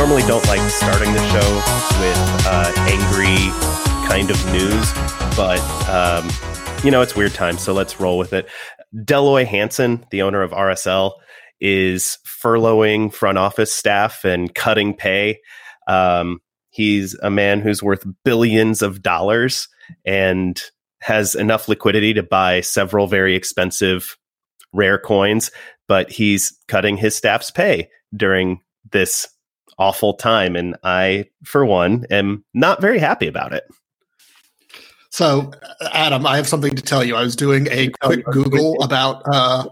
Normally don't like starting the show with uh, angry kind of news, but um, you know it's weird time, so let's roll with it. Deloy Loy Hansen, the owner of RSL, is furloughing front office staff and cutting pay. Um, he's a man who's worth billions of dollars and has enough liquidity to buy several very expensive rare coins, but he's cutting his staff's pay during this awful time. And I, for one, am not very happy about it. So, Adam, I have something to tell you. I was doing a quick Google about uh,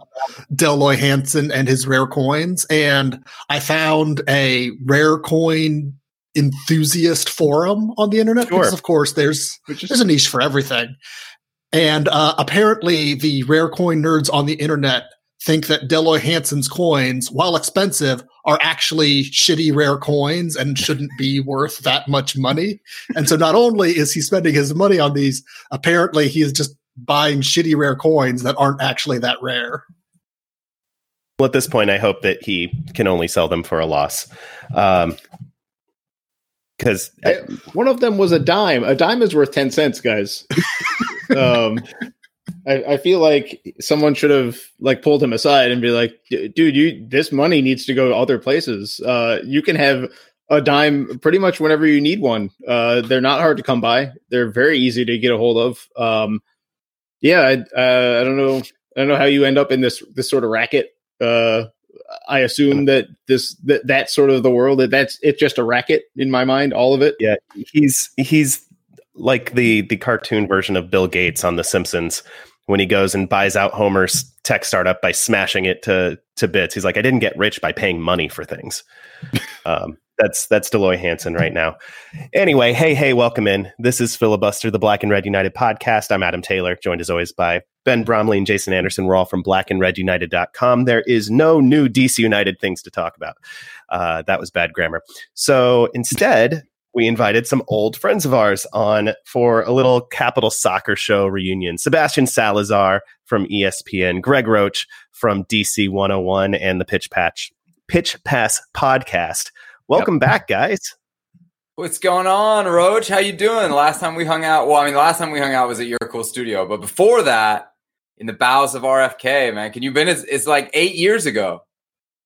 Dell Loy Hansen and his rare coins, and I found a rare coin enthusiast forum on the internet sure. because, of course, there's there's a niche for everything. And uh, apparently, the rare coin nerds on the internet think that Dell Loy Hansen's coins, while expensive, are actually shitty rare coins and shouldn't be worth that much money. And so not only is he spending his money on these, apparently he is just buying shitty rare coins that aren't actually that rare. Well, at this point, I hope that he can only sell them for a loss. Um, because one of them was a dime. A dime is worth 10 cents, guys. um, I, I, feel like someone should have like pulled him aside and be like, dude, you this money needs to go other places. Uh, you can have a dime pretty much whenever you need one. Uh, they're not hard to come by. They're very easy to get a hold of. Um, yeah, I, uh, I don't know. I don't know how you end up in this this sort of racket. Uh, I assume that this that that's sort of the world that that's it's just a racket in my mind. All of it. Yeah, he's he's like the the cartoon version of Bill Gates on The Simpsons when he goes and buys out Homer's tech startup by smashing it to to bits. He's like, I didn't get rich by paying money for things. um, that's that's Dell Loy Hansen right now. Anyway, hey, hey, welcome in. This is Filibuster, the Black and Red United podcast. I'm Adam Taylor, joined as always by Ben Bromley and Jason Anderson. We're all from blackandredunited.com. There is no new DC United things to talk about. Uh, that was bad grammar. So instead, we invited some old friends of ours on for a little Capital Soccer Show reunion. Sebastian Salazar from ESPN, Greg Roach from DC 101, and the Pitch Patch Pitch Pass podcast. Welcome yep. back, guys. What's going on, Roach? How you doing? last time we hung out, well, I mean, the last time we hung out was at your cool studio, but before that, in the bowels of RFK, man, can you been? It's, it's like eight years ago.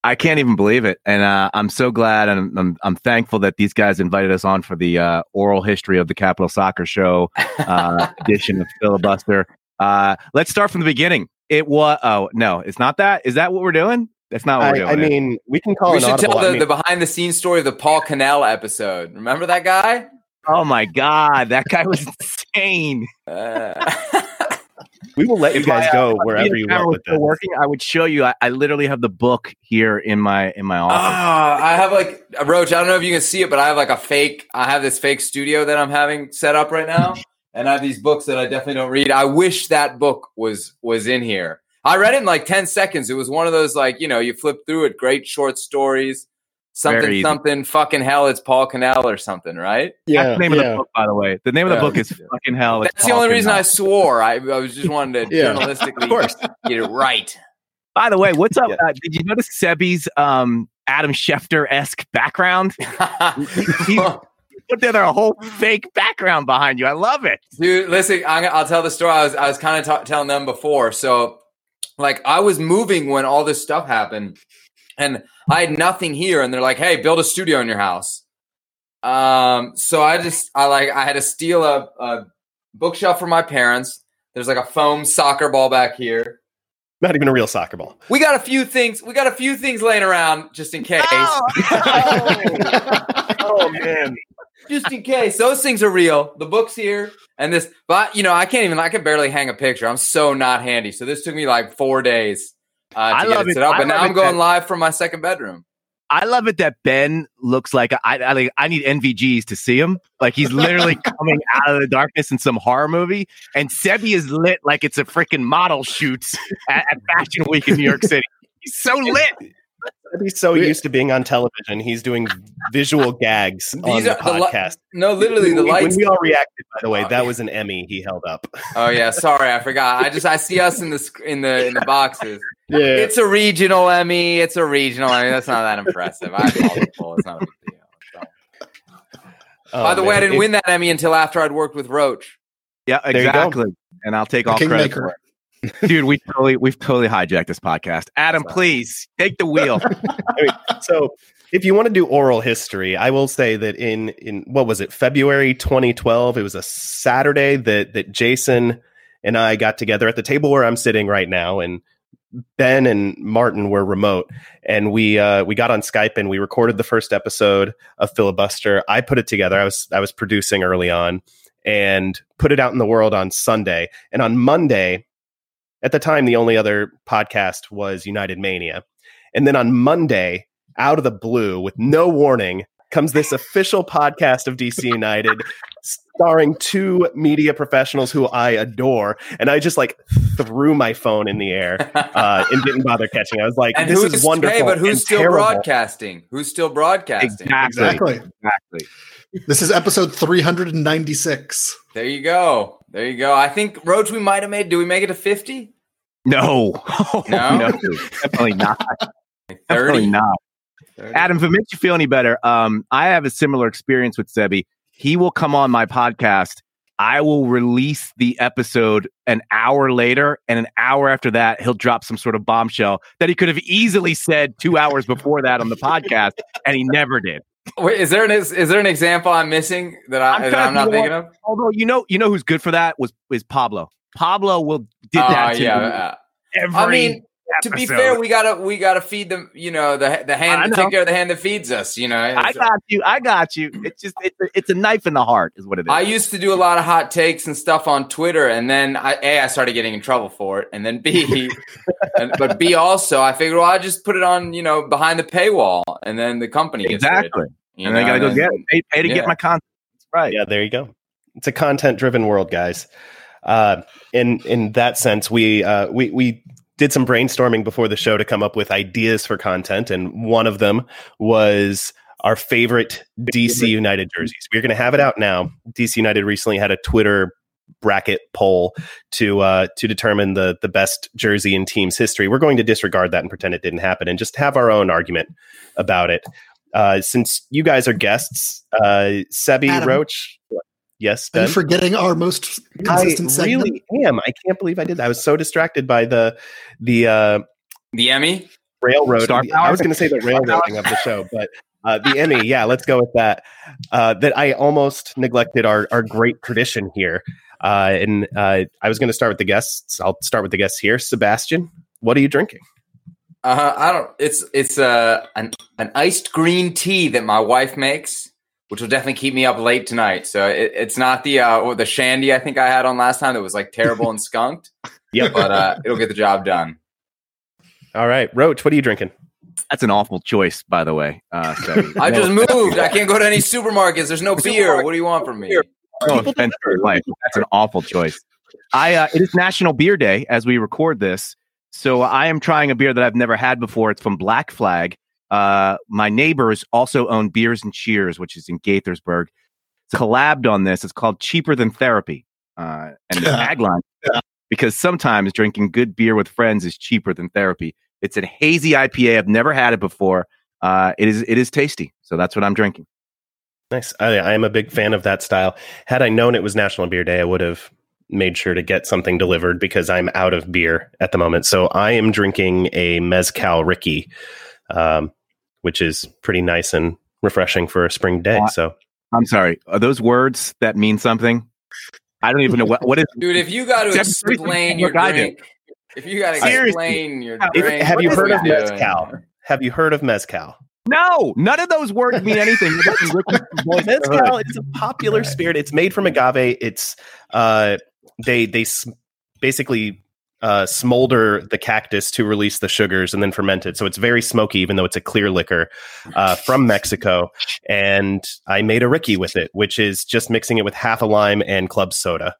I can't even believe it, and uh, I'm so glad, and I'm, I'm, I'm thankful that these guys invited us on for the uh, oral history of the Capital Soccer Show uh, edition of filibuster. Uh, let's start from the beginning. It was oh no, it's not that. Is that what we're doing? That's not what I, we're doing. I mean, we can call. We should audible. tell the, I mean, the behind the scenes story of the Paul Cannell episode. Remember that guy? Oh my god, that guy was insane. Uh, we will let you guys I, go uh, wherever you want with Working, I would show you. I, I, literally have the book here in my in my office. Oh, I have like a roach. I don't know if you can see it, but I have like a fake. I have this fake studio that I'm having set up right now, and I have these books that I definitely don't read. I wish that book was was in here. I read it in like ten seconds. It was one of those like you know you flip through it, great short stories something something fucking hell it's paul cannell or something right? Yeah that's the name yeah. of the book by the way. The name of the book is fucking hell that's the only reason i swore. I, I was just wanting to yeah. journalistically of course. get it right. By the way what's up yeah. uh, did you notice sebi's um, adam schefter-esque background? He, put together a whole fake background behind you. I love it. Dude listen i will tell the story. I was, I was kind of ta- telling them before. So like i was moving when all this stuff happened and I had nothing here, and they're like, "Hey, build a studio in your house." Um, so I just I like I had to steal a, a bookshelf from my parents. There's like a foam soccer ball back here. Not even a real soccer ball. We got a few things. We got a few things laying around just in case. Oh, oh. oh man. just in case. Those things are real. The book's here, and this, but you know, I can't even. I can barely hang a picture. I'm so not handy. So this took me like four days uh, I love it up, and now I'm going that- live from my second bedroom. I love it that Ben looks like I, I like I need NVGs to see him. Like he's literally coming out of the darkness in some horror movie, and Sebi is lit like it's a freaking model shoots at, at Fashion Week in New York City. He's so lit. He's so used to being on television. He's doing visual gags on These the are the li- podcast. No, literally, the when, lights. when we all reacted, by the way, Oh, that yeah. was an Emmy he held up. Oh yeah, sorry, I forgot. I just I see us in the in the in the boxes. Yeah. It's a regional Emmy. It's a regional Emmy. That's not that impressive. I call. It's not a big deal. So. Oh, By the way, I didn't It- win that Emmy until after I'd worked with Roach. Yeah, exactly. And I'll take all credit for it. Dude, we totally we've totally hijacked this podcast. Adam, please take the wheel. So, if you want to do oral history, I will say that in in what was it, February 2012, it was a Saturday that that Jason and I got together at the table where I'm sitting right now, and Ben and Martin were remote, and we uh, we got on Skype and we recorded the first episode of Filibuster. I put it together. I was I was producing early on and put it out in the world on Sunday, and on Monday. At the time, the only other podcast was United Mania. And then on Monday, out of the blue, with no warning, comes this official podcast of DC United, starring two media professionals who I adore. And I just like threw my phone in the air uh, and didn't bother catching. it. I was like, and "This is wonderful." Hey, but who's still terrible. broadcasting? Who's still broadcasting? Exactly. Exactly. Exactly. This is episode 396. There you go. There you go. I think Roach, we might have made. Do we make it to fifty? No. No? definitely not. Definitely not. Adam, if it makes you feel any better, um, I have a similar experience with Sebi. He will come on my podcast. I will release the episode an hour later, and an hour after that, he'll drop some sort of bombshell that he could have easily said two hours before that on the podcast, and he never did. Wait, is there an is, is there an example I'm missing that, I, I'm not thinking of? Although you know, you know who's good for that was is Pablo. Pablo will did Uh, that to yeah. uh, every. I mean, to be fair, we gotta we gotta feed them. You know, the the I hand know. take care of the hand that feeds us. You know, I got you. I got you. It's just it's a, it's a knife in the heart, is what it is. I used to do a lot of hot takes and stuff on Twitter, and then I, a I started getting in trouble for it, and then b, and, but b also I figured well I just put it on you know behind the paywall, and then the company gets rid, exactly. you and I gotta go and get it. Pay, pay to yeah. get my content. That's right. Yeah, there you go. It's a content driven world, guys. Uh, in in that sense, we uh, we we did some brainstorming before the show to come up with ideas for content, and one of them was our favorite DC United jerseys. We're going to have it out now. DC United recently had a Twitter bracket poll to uh, to determine the the best jersey in team's history. We're going to disregard that and pretend it didn't happen, and just have our own argument about it. Uh, since you guys are guests, uh, Sebi Adam. Roach, yes, Are you Ben? forgetting our most I consistent segment? really am. I can't believe I did that. I was so distracted by the the uh, the Emmy. railroad. Star I was going to say the railroading of the show, but uh, the Emmy. Yeah, let's go with that. Uh, that I almost neglected our our great tradition here. Uh, and uh, I was going to start with the guests. I'll start with the guests here. Sebastian, what are you drinking? Uh, I don't. It's it's uh, an an iced green tea that my wife makes, which will definitely keep me up late tonight. So it, it's not the uh, or the shandy I think I had on last time that was like terrible and skunked, yeah, but uh, it'll get the job done. All right, Roach, what are you drinking? That's an awful choice, by the way. Uh, Sebi. I No- just moved. I can't go to any supermarkets. There's no beer. What do you want from me? no offense to your. That's an awful choice. I uh, it is National Beer Day as we record this, so I am trying a beer that I've never had before. It's from Black Flag. Uh, my neighbors also own Beers and Cheers, which is in Gaithersburg. It's collabed on this. It's called Cheaper Than Therapy, uh, and the tagline because sometimes drinking good beer with friends is cheaper than therapy. It's a hazy IPA. I've never had it before. Uh, it is it is tasty, so that's what I'm drinking. Nice. I, I am a big fan of that style. Had I known it was National Beer Day, I would have made sure to get something delivered because I'm out of beer at the moment. So I am drinking a Mezcal Ricky, um, which is pretty nice and refreshing for a spring day. Uh, So I'm sorry. Are those words that mean something? I don't even know what what is. Dude, if you got to explain your look drink, if you got to explain your If- drink, have you heard of doing? Mezcal? have you heard of Mezcal? No, none of those words mean anything. Mezcal is a popular spirit. It's made from agave. It's uh, they they basically uh, smolder the cactus to release the sugars and then ferment it. So it's very smoky, even though it's a clear liquor uh, from Mexico. And I made a Ricky with it, which is just mixing it with half a lime and club soda.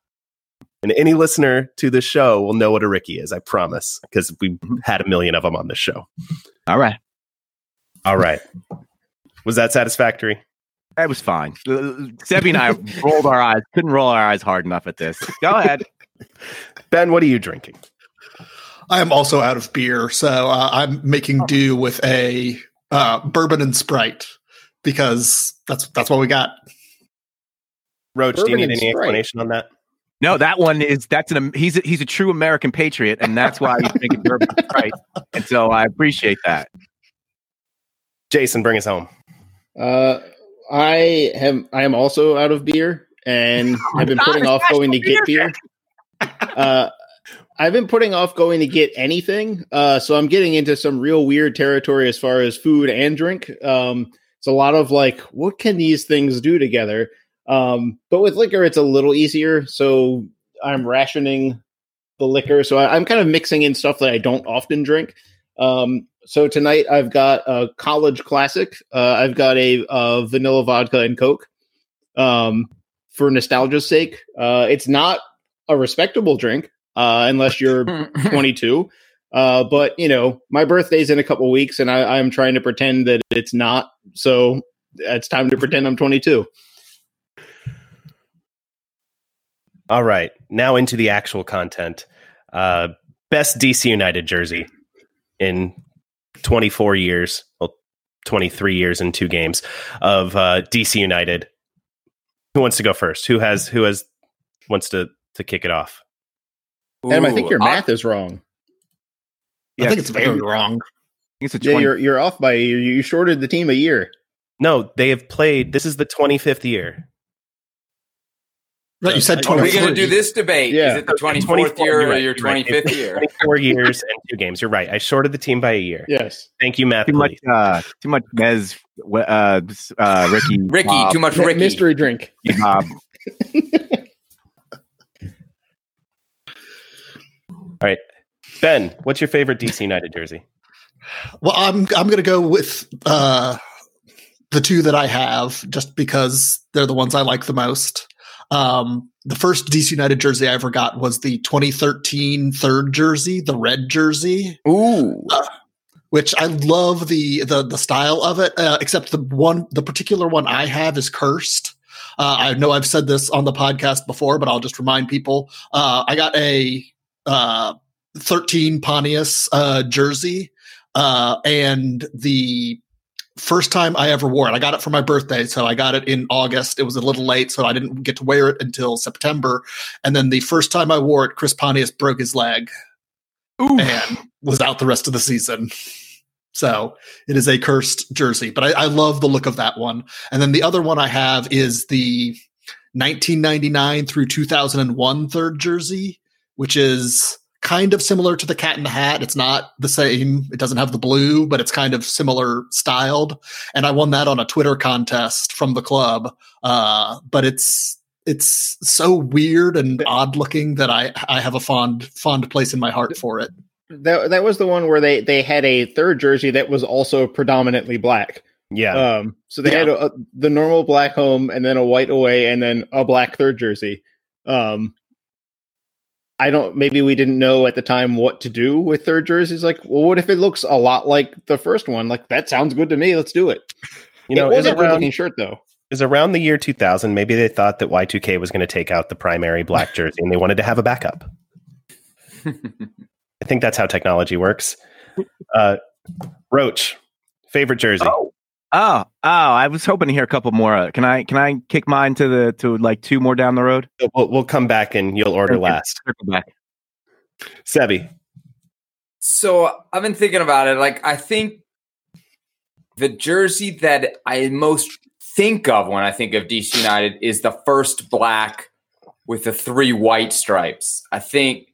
And any listener to the show will know what a Ricky is, I promise, because we had a million of them on this show. All right, All right. Was that satisfactory? that was fine. Sebi and I rolled our eyes, couldn't roll our eyes hard enough at this. Go ahead. Ben, what are you drinking? I am also out of beer, so uh, I'm making do with a uh, bourbon and Sprite because that's that's what we got. Roach, do you need any Sprite. explanation on that? No, that one is that's an he's a, he's a true American patriot, and that's why he's drinking bourbon right. And so I appreciate that. Jason, bring us home. Uh, I am I am also out of beer and I've been putting off going to get Beer beer. Uh, I've been putting off going to get anything. Uh, so I'm getting into some real weird territory as far as food and drink. Um, it's a lot of like, what can these things do together? Um, but with liquor, it's a little easier. So I'm rationing the liquor. So I, I'm kind of mixing in stuff that I don't often drink. Um, so tonight I've got a college classic. Uh, I've got a uh, vanilla vodka and Coke. Um, for nostalgia's sake, uh, it's not a respectable drink uh, unless you're 22. Uh, but you know, my birthday's in a couple weeks, and I, I'm trying to pretend that it's not. So it's time to pretend I'm 22. All right, now into the actual content. Uh, best DC United jersey in 24 years, well, 23 years and two games of uh, DC United. Who wants to go first? Who has who has wants to to kick it off? Adam, I think your Ooh, math is wrong. I think it's very wrong. It's a Yeah, you're you're off by you, you shorted the team a year. No, they have played. This is the 25th year. Right, you said Are Are we 23. going to do this debate? Yeah. Is it the 24th year you're or right, your you're right. 25th year? 24 years and two games. You're right. I shorted the team by a year. Yes. Thank you, Matt. too much uh too much Mez uh uh Ricky Ricky, Bob, too much Mi- Ricky. Mystery drink. Bob. Ben, what's your favorite DC United jersey? Well, I'm I'm going to go with uh, the two that I have, just because they're the ones I like the most. Um, the first DC United jersey I ever got was the 2013 third jersey, the red jersey, Ooh. which I love the the the style of it. Uh, except the one, the particular one I have is cursed. Uh, I know I've said this on the podcast before, but I'll just remind people. Uh, I got a uh, 13 Pontius uh, jersey, uh, and the first time I ever wore it, I got it for my birthday. So I got it in August. It was a little late, so I didn't get to wear it until September. And then the first time I wore it, Chris Pontius broke his leg and was out the rest of the season. So it is a cursed jersey, but I, I love the look of that one. And then the other one I have is the 1999 through 2001 third jersey, which is kind of similar to the cat in the hat. It's not the same. It doesn't have the blue, but it's kind of similar styled. And I won that on a Twitter contest from the club. Uh, but it's it's so weird and odd looking that I I have a fond fond place in my heart for it. That that was the one where they they had a third jersey that was also predominantly black. Yeah. Um, so they Yeah. had a, a, the normal black home and then a white away and then a black third jersey. Um, I don't. Maybe we didn't know at the time what to do with third jerseys. Like, well, what if it looks a lot like the first one? Like that sounds good to me. Let's do it. you know, it is was a good looking shirt though. is around the year 2000. Maybe they thought that Y2K was going to take out the primary black jersey and they wanted to have a backup. I think that's how technology works. Uh, Roach, favorite jersey. Oh. Oh, oh! I was hoping to hear a couple more. Uh, Can I? Can I kick mine to the to like two more down the road? We'll, we'll come back and you'll order Okay. last. Circle back. Sebi. So I've been thinking about it. Like, I think the jersey that I most think of when I think of DC United is the first black with the three white stripes. I think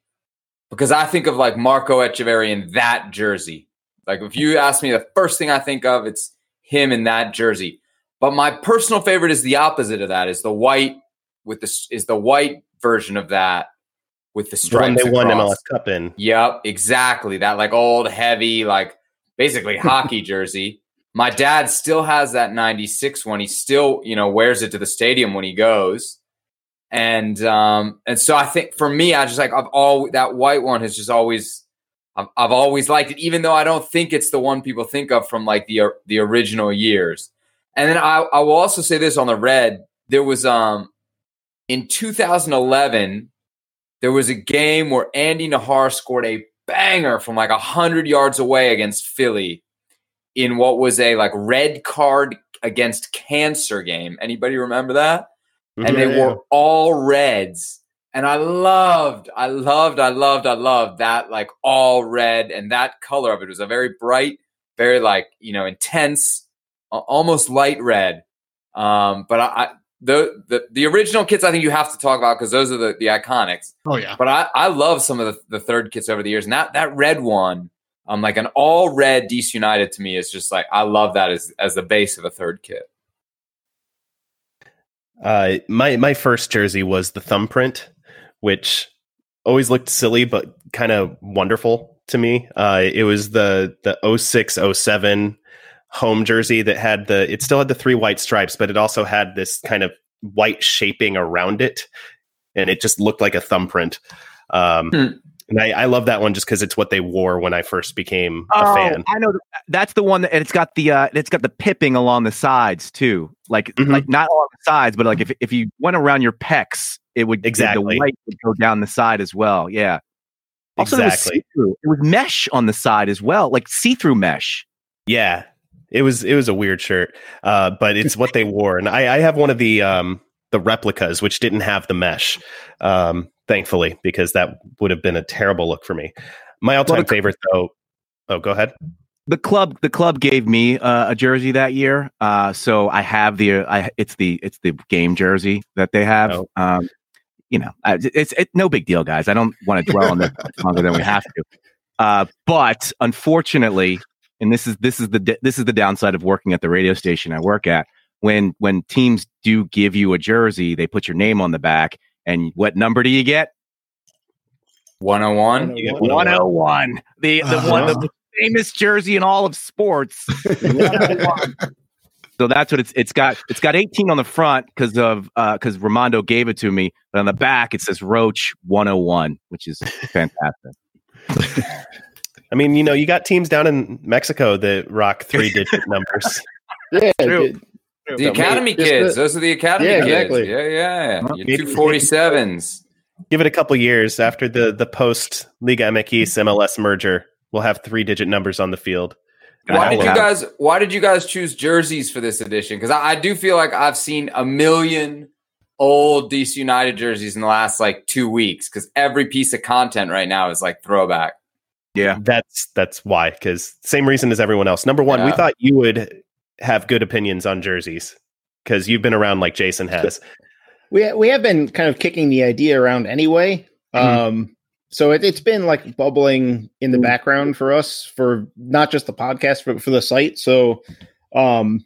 because I think of like Marco Etcheverry in that jersey. Like, if you ask me the first thing I think of, it's him in that jersey. But my personal favorite is the opposite of that. Is the white with the is the white version of that with the The one stripes. they won across. MLS Cup in. Yep, exactly. That like old, heavy, like basically hockey jersey. My dad still has that 96 one. He still, you know, wears it to the stadium when he goes. And um and so I think for me, I just like I've all that white one has just always I've, I've always liked it, even though I don't think it's the one people think of from like the the original years. And then I, I will also say this on the red. There was um in 2011, there was a game where Andy Najar scored a banger from like a 100 yards away against Philly in what was a like red card against cancer game. Anybody remember that? And they Yeah. were all reds. And I loved, I loved, I loved, I loved that like all red and that color of it was a very bright, very like, you know, intense, almost light red. Um, but I, I the, the the original kits I think you have to talk about because those are the, the iconics. Oh yeah. But I, I love some of the, the third kits over the years. And that, that red one, um, like an all red DC United to me is just like I love that as as the base of a third kit. Uh, my my first jersey was the thumbprint, which always looked silly but kind of wonderful to me. Uh, it was the the 06 07 home jersey that had the it still had the three white stripes, but it also had this kind of white shaping around it, and it just looked like a thumbprint. Um, Hmm. And I, I love that one just because it's what they wore when I first became a Oh, fan. I know. That's the one that and it's got the uh, it's got the pipping along the sides too. Like Mhm. like not along the sides, but like if if you went around your pecs, it would Exactly. the white would go down the side as well. Yeah. Also, it was. It was mesh on the side as well, like see-through mesh. Yeah, it was it was a weird shirt, uh, but it's what they wore, and I, I have one of the um, the replicas which didn't have the mesh, um, thankfully, because that would have been a terrible look for me. My all time the- favorite though. Oh, go ahead. the club the club gave me uh, a jersey that year uh, so i have the uh, I, it's the it's the game jersey that they have Oh. um, you know it's it's no big deal guys i don't want to dwell on this longer than we have to uh, but unfortunately and this is this is the this is the downside of working at the radio station i work at when when teams do give you a jersey they put your name on the back and what number do you get 101. You get 101 the the one the Uh-huh. famous jersey in all of sports 101. So that's what it's it's got it's got 18 on the front because of uh because Ramondo gave it to me but on the back it says Roach 101 which is fantastic I mean, you know, you got teams down in Mexico that rock three digit numbers. Yeah, True. dude. The So academy maybe- kids. the- Those are the academy Yeah, kids. exactly. Yeah, yeah. Your 247s. Give it a couple years after the the post Liga MX MLS merger, we'll have three digit numbers on the field. Why did you guys why did you guys choose jerseys for this edition? Because I, I do feel like I've seen a million old DC United jerseys in the last like two weeks because every piece of content right now is like throwback. yeah That's that's why. Because same reason as everyone else. Number one, we thought you would have good opinions on jerseys because you've been around like Jason has. We we have been kind of kicking the idea around anyway. Mhm. Um, so it, it's been like bubbling in the background for us for not just the podcast but for the site. So um,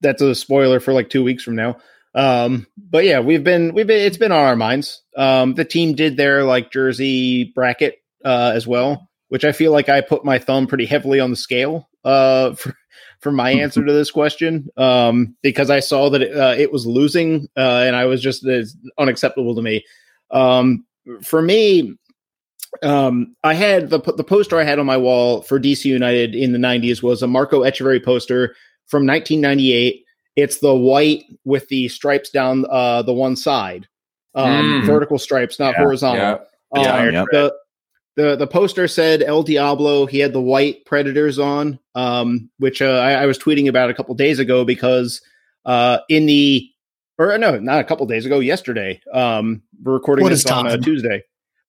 that's a spoiler for like two weeks from now. Um, but yeah, we've been we've been it's been on our minds. Um, the team did their like jersey bracket uh, as well, which I feel like I put my thumb pretty heavily on the scale uh, for for my answer to this question um, because I saw that it, uh, it was losing uh, and I was just it's unacceptable to me. Um, for me, um, I had the the poster I had on my wall for DC United in the '90s was a Marco Etcheverry poster from 1998. It's the white with the stripes down uh, the one side, um, Mm. vertical stripes, not Yeah, horizontal. Yeah. Yeah, Um, Yep. the, the the poster said El Diablo. He had the white Predators on, um, which uh, I, I was tweeting about a couple days ago because uh, in the or no, not a couple days ago, yesterday. Um, we're recording What this is on a? Tuesday.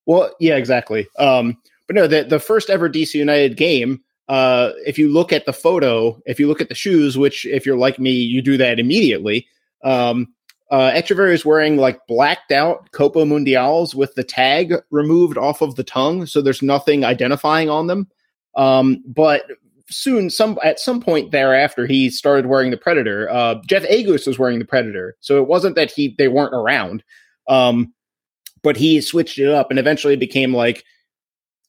Well, yeah, exactly. Um, but no, the the first ever DC United game. Uh, if you look at the photo, if you look at the shoes, which if you're like me, you do that immediately. Um, uh, Etcheverry is wearing like blacked out Copa Mundials with the tag removed off of the tongue, so there's nothing identifying on them. Um, but soon, some at some point thereafter, he started wearing the Predator. Uh, Jeff Agoos was wearing the Predator, so it wasn't that he they weren't around, um, but he switched it up, and eventually it became like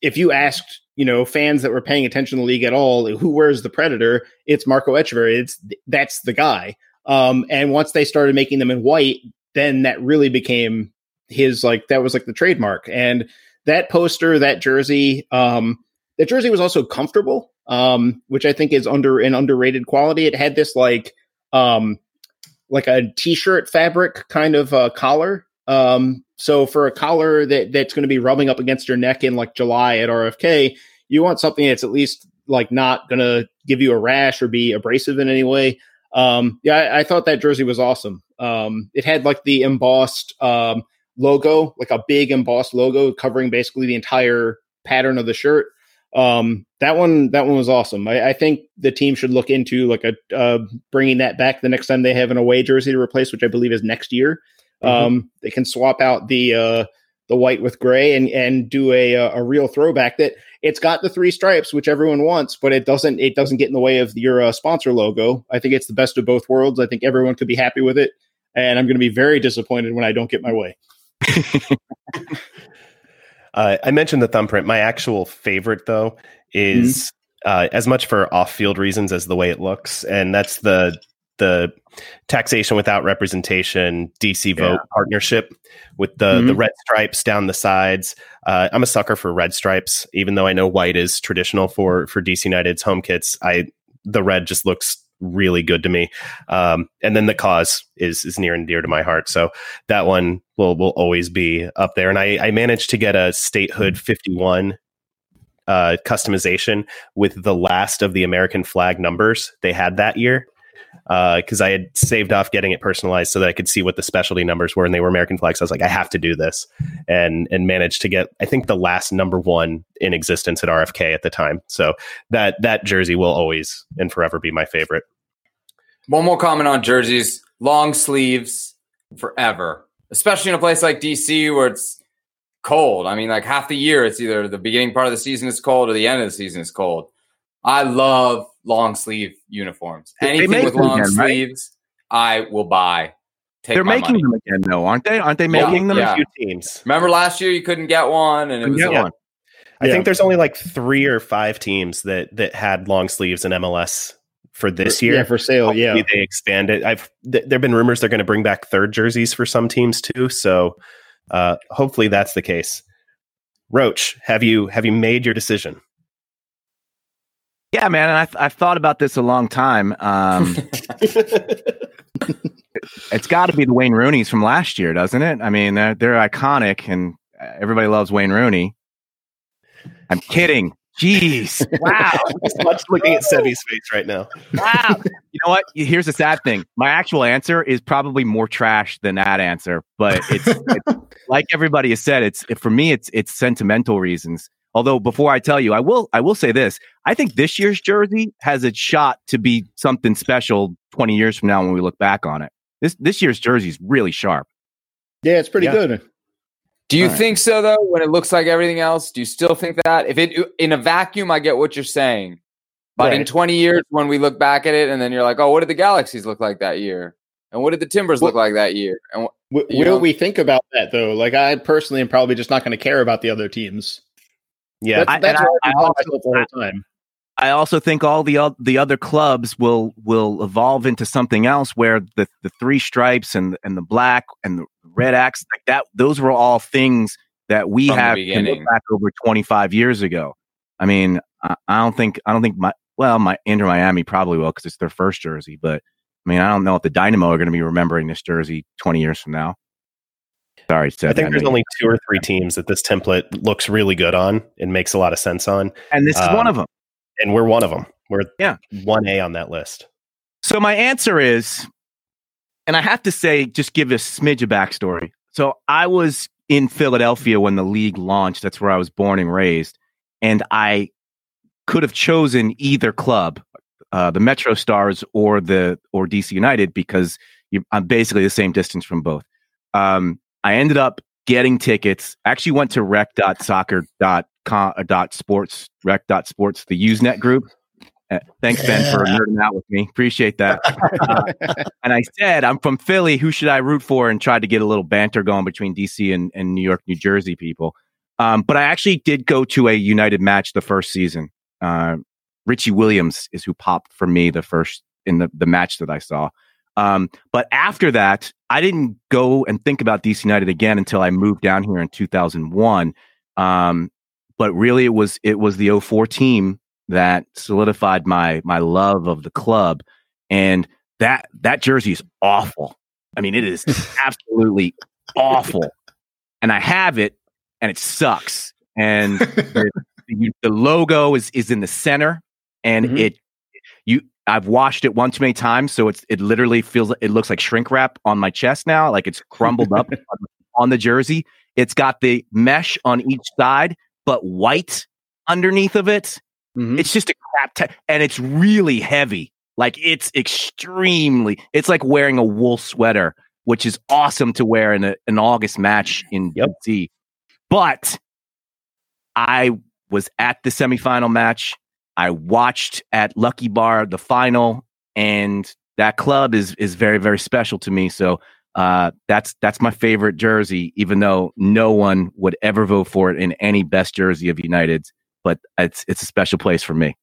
if you asked you know fans that were paying attention to the league at all who wears the Predator, it's Marco Etcheverry. It's that's the guy. Um, and once they started making them in white, then that really became his like that was like the trademark and that poster that jersey um that jersey was also comfortable um which i think is under an underrated quality it had this like um like a t-shirt fabric kind of uh, collar um so for a collar that that's going to be rubbing up against your neck in like july at rfk you want something that's at least like not going to give you a rash or be abrasive in any way um yeah I, I thought that jersey was awesome um it had like the embossed um logo, like a big embossed logo covering basically the entire pattern of the shirt. Um, that one, that one was awesome. I, I think the team should look into like a uh, bringing that back the next time they have an away jersey to replace, which I believe is next year. Mm-hmm. Um, they can swap out the uh, the white with gray and and do a a real throwback that it's got the three stripes which everyone wants but it doesn't it doesn't get in the way of your uh, sponsor logo i think it's the best of both worlds i think everyone could be happy with it and i'm going to be very disappointed when i don't get my way uh, I mentioned the thumbprint. My actual favorite, though, is mm-hmm. uh, as much for off-field reasons as the way it looks, and that's the the taxation without representation DC vote yeah. partnership with the mm-hmm. the red stripes down the sides. Uh, I'm a sucker for red stripes, even though I know white is traditional for for DC United's home kits. I the red just looks really good to me. Um, and then the cause is is near and dear to my heart. So that one will will always be up there. And I, I managed to get a statehood 51 uh, customization with the last of the American flag numbers they had that year because uh, I had saved off getting it personalized so that I could see what the specialty numbers were, and they were American flags. I was like, I have to do this, and and managed to get I think the last number one in existence at RFK at the time. So that that jersey will always and forever be my favorite. One more comment on jerseys: long sleeves forever, especially in a place like DC where it's cold. I mean, like half the year, it's either the beginning part of the season is cold or the end of the season is cold. I love long sleeve uniforms. Anything with long again, sleeves, right? I will buy. They're making money. them again, though, aren't they? Aren't they making yeah, them? Yeah. A few teams. Remember last year you couldn't get one, and it was one. I think there's only like three or five teams that that had long sleeves in MLS for this year. Yeah, for sale. Hopefully yeah, they expand it. I've th- there've been rumors they're going to bring back third jerseys for some teams too. So uh, hopefully that's the case. Roach, have you have you made your decision? Yeah, man, I've, I've thought about this a long time. Um, it's got to be the Wayne Rooney's from last year, doesn't it? I mean, they're, they're iconic, and everybody loves Wayne Rooney. I'm kidding. Jeez. Wow. much looking at Sebi's face right now. Wow. You know what? Here's the sad thing. My actual answer is probably more trash than that answer, but it's, it's like everybody has said, it's for me, it's it's sentimental reasons. Although before I tell you, I will I will say this. I think this year's jersey has a shot to be something special 20 years from now when we look back on it. This this year's jersey is really sharp. Yeah, it's pretty yeah. good. Do you think so though? When it looks like everything else, do you still think that? If it in a vacuum, I get what you're saying, but right. in 20 years, when we look back at it, and then you're like, oh, what did the Galaxies look like that year? And what did the Timbers look like that year? And w- will know? we think about that though? Like, I personally am probably just not going to care about the other teams. Yeah, that's, that's I, I, I also, the whole time. I also think all the the other clubs will will evolve into something else where the, the three stripes and and the black and the red mm-hmm. axe like that those were all things that we From have back over 25 years ago. I mean, I, I, don't think I don't think my well my Inter Miami probably will because it's their first jersey, but I mean I don't know if the Dynamo are going to be remembering this jersey 20 years from now. Sorry, Seth, I think I there's only two or three teams that this template looks really good on and makes a lot of sense on. And this is um, one of them. And we're one of them. We're yeah. 1A on that list. So my answer is, and I have to say, just give a smidge of backstory. So I was in Philadelphia when the league launched. That's where I was born and raised. And I could have chosen either club, uh, the Metro Stars or the or DC United, because you, I'm basically the same distance from both. Um, I ended up getting tickets. I Actually went to rec.soccer.com uh, dot sports rec the usenet group Uh, thanks, Ben, for Yeah. nerding out with me. Appreciate that. Uh, and I said, I'm from Philly. Who should I root for? And tried to get a little banter going between DC and, and New York, New Jersey people. Um, but I actually did go to a United match the first season. Uh, Richie Williams is who popped for me the first in the, the match that I saw. Um, but after that, I didn't go and think about DC United again until I moved down here in 2001. Um, but really, it was it was the 04 team that solidified my my love of the club, and that that jersey is awful. I mean, it is absolutely awful, and I have it, and it sucks. And the, the, logo is is in the center, and Mhm. it I've washed it one too many times, so it's it literally feels it looks like shrink wrap on my chest now, like it's crumbled up on, the jersey. It's got the mesh on each side, but white underneath of it. Mhm. It's just a crap, te- and it's really heavy. Like it's extremely. It's like wearing a wool sweater, which is awesome to wear in a, an August match in Yep. DC. But I was at the semifinal match. I watched at Lucky Bar the final, and that club is is very very special to me. So uh, that's that's my favorite jersey, even though no one would ever vote for it in any best jersey of United's. But it's it's a special place for me.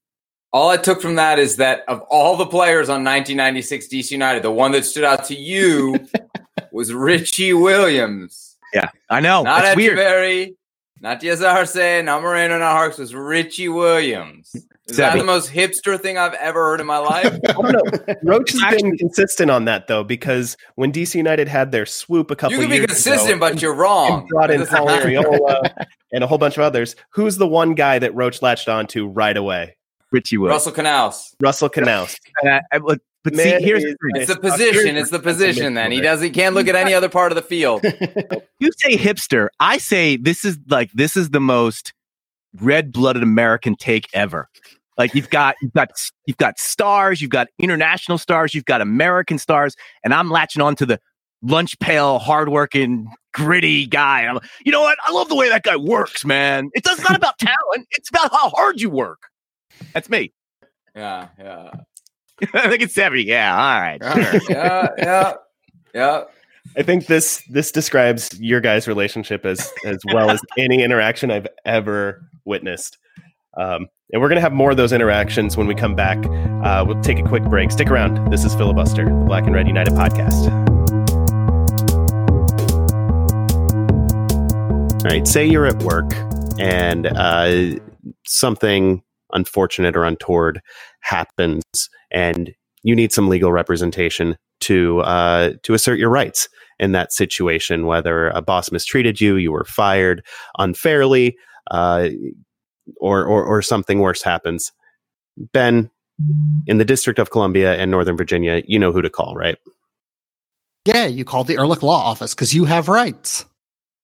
All I took from that is that of all the players on 1996 DC United, the one that stood out to you was Richie Williams. Yeah, I know. Not. Etcheverry, not Diaz Arce, not Moreno, not Harkes. Was Richie Williams. Is that the most hipster thing I've ever heard in my life? I don't know. Roach has Actually- been consistent on that though, because when DC United had their swoop a couple You can be years consistent, ago, but you're and wrong. brought in That Paul matter. Arriola and a whole bunch of others. Who's the one guy that Roach latched onto right away? Richie Will. Russell Canouse. Russell Canouse. And I- I- but but Man see, here's is- It's the position. It's the position. Then he doesn't. He can't look at any other part of the field. you say hipster. I say this is like this is the most red-blooded American take ever. Like you've got you've got you've got stars, you've got international stars, you've got American stars, and I'm latching on to the lunch pail, hardworking, gritty guy. And I'm, you know what? I love the way that guy works, man. It's it's not about talent; it's about how hard you work. That's me. Yeah, yeah, I think it's Seventy. Yeah, all right. yeah, yeah, yeah. I think this this describes your guys' relationship as as well as any interaction I've ever witnessed. Um, and we're gonna have more of those interactions when we come back. Uh, we'll take a quick break. Stick around. This is Filibuster, the Black and Red United podcast. All right. Say you're at work and uh, something unfortunate or untoward happens, and you need some legal representation to uh, to assert your rights in that situation. Whether a boss mistreated you, you were fired unfairly, uh, or, or or something worse happens. Ben, in the District of Columbia and Northern Virginia, you know who to call, right? Yeah, you call the Ehrlich Law Office because you have rights.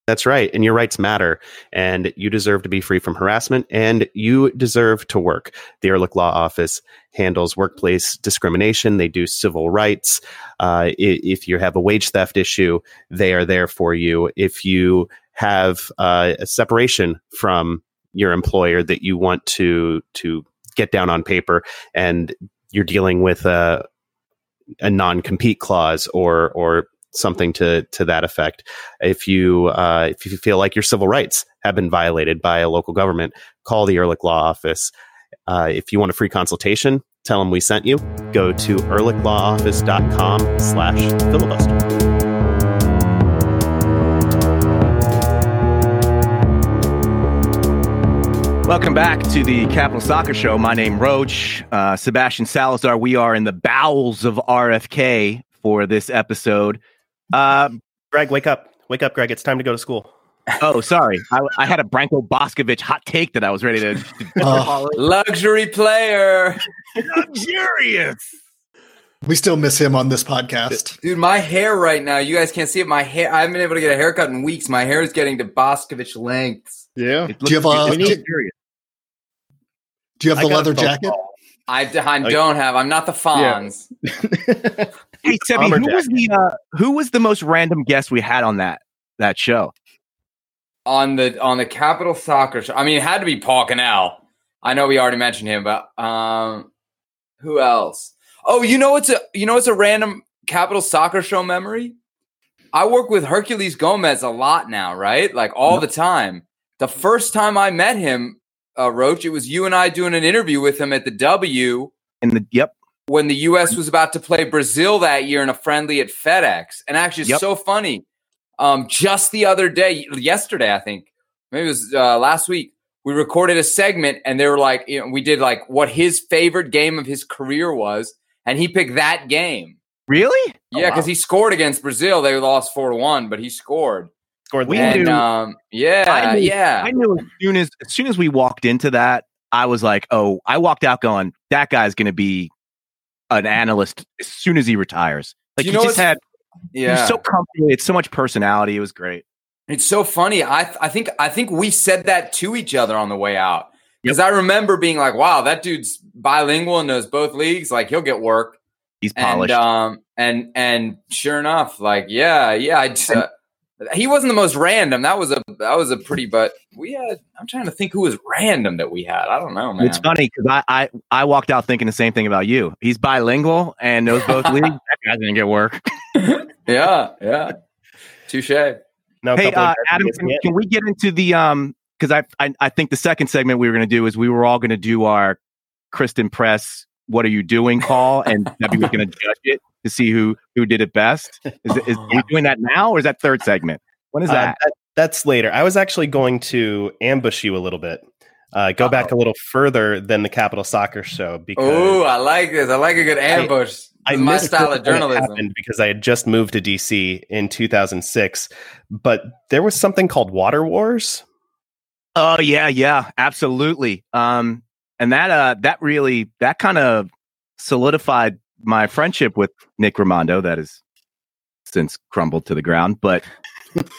That's right. And your rights matter. And you deserve to be free from harassment and you deserve to work. The Ehrlich Law Office handles workplace discrimination. They do civil rights. Uh, if you have a wage theft issue, they are there for you. If you have uh, a separation from your employer that you want to to get down on paper and you're dealing with a a non-compete clause or or something to to that effect if you uh, if you feel like your civil rights have been violated by a local government, call the Ehrlich Law Office. Uh, if you want a free consultation, tell them we sent you. Go to ehrlichlawoffice.com slash filibuster. Welcome back to the Capital Soccer Show. My name Roach, uh, Sebastian Salazar. We are in the bowels of RFK for this episode. Uh, Greg, wake up. Wake up, Greg. It's time to go to school. oh, sorry, I, I had a Branko Boskovic hot take that I was ready to. to Oh. Luxury player, Luxurious. We still miss him on this podcast. dude. My hair right now. You guys can't see it. My hair. I haven't been able to get a haircut in weeks. My hair is getting to Boscovich lengths. yeah. Do you have looks- a- do you- luxurious. Do you have the leather jacket? call. I, I don't have. I'm not the Fonz. Hey, Sebi, Bomber who was the uh, who was the most random guest we had on that that show? on the on the Capital Soccer Show. I mean, it had to be Paul Cannell. I know we already mentioned him, but um, Who else? Oh, you know it's a you know it's a random Capital Soccer Show memory. I work with Herculez Gomez a lot now, right? Like all the time. The first time I met him, uh, Roach, it was you and I doing an interview with him at the W In the yep. when the U.S. was about to play Brazil that year in a friendly at FedEx. And actually, it's Yep. so funny. Um, just the other day, yesterday, I think, maybe it was uh, last week, we recorded a segment and they were like, you know, we did like what his favorite game of his career was. And he picked that game. Really? Oh, Yeah, because wow. he scored against Brazil. They lost 4 to 1, but he scored. Scored We the and, knew- um, yeah, I knew- yeah. I knew as soon as as soon as we walked into that, I was like, oh, I walked out going, that guy's going to be an analyst as soon as he retires. Like You he know just what's- had, he yeah. was so comfortable. It's so much personality. It was great. It's so funny. I I think I think we said that to each other on the way out because I remember being like, "Wow, that dude's bilingual and knows both leagues. Like he'll get work." He's And polished. um and and sure enough, like yeah, yeah. I just, uh, he wasn't the most random. That was a that was a pretty. But we had. I'm trying to think who was random that we had. I don't know, man. it's funny because I, I I walked out thinking the same thing about you. He's bilingual and knows both leagues. That guy's gonna get work. yeah, yeah. Touche. No, a hey, uh, Adam, can, can we get into the um? Because I, I I think the second segment we were going to do is we were all going to do our Christen Press "What are you doing?" call, and Debbie was going to judge it to see who who did it best. Is, is are we doing that now, or is that third segment? When is Uh, that? that- That's later. I was actually going to ambush you a little bit. Uh, go back a little further than the Capital Soccer Show because Oh, I like this. I like a good ambush. I This is my missed style it of journalism. happened because I had just moved to DC in 2006. But there was something called Water Wars. Oh yeah, yeah, absolutely. Um, and that uh, that really that kind of solidified my friendship with Nick Rimando. That has since crumbled to the ground, but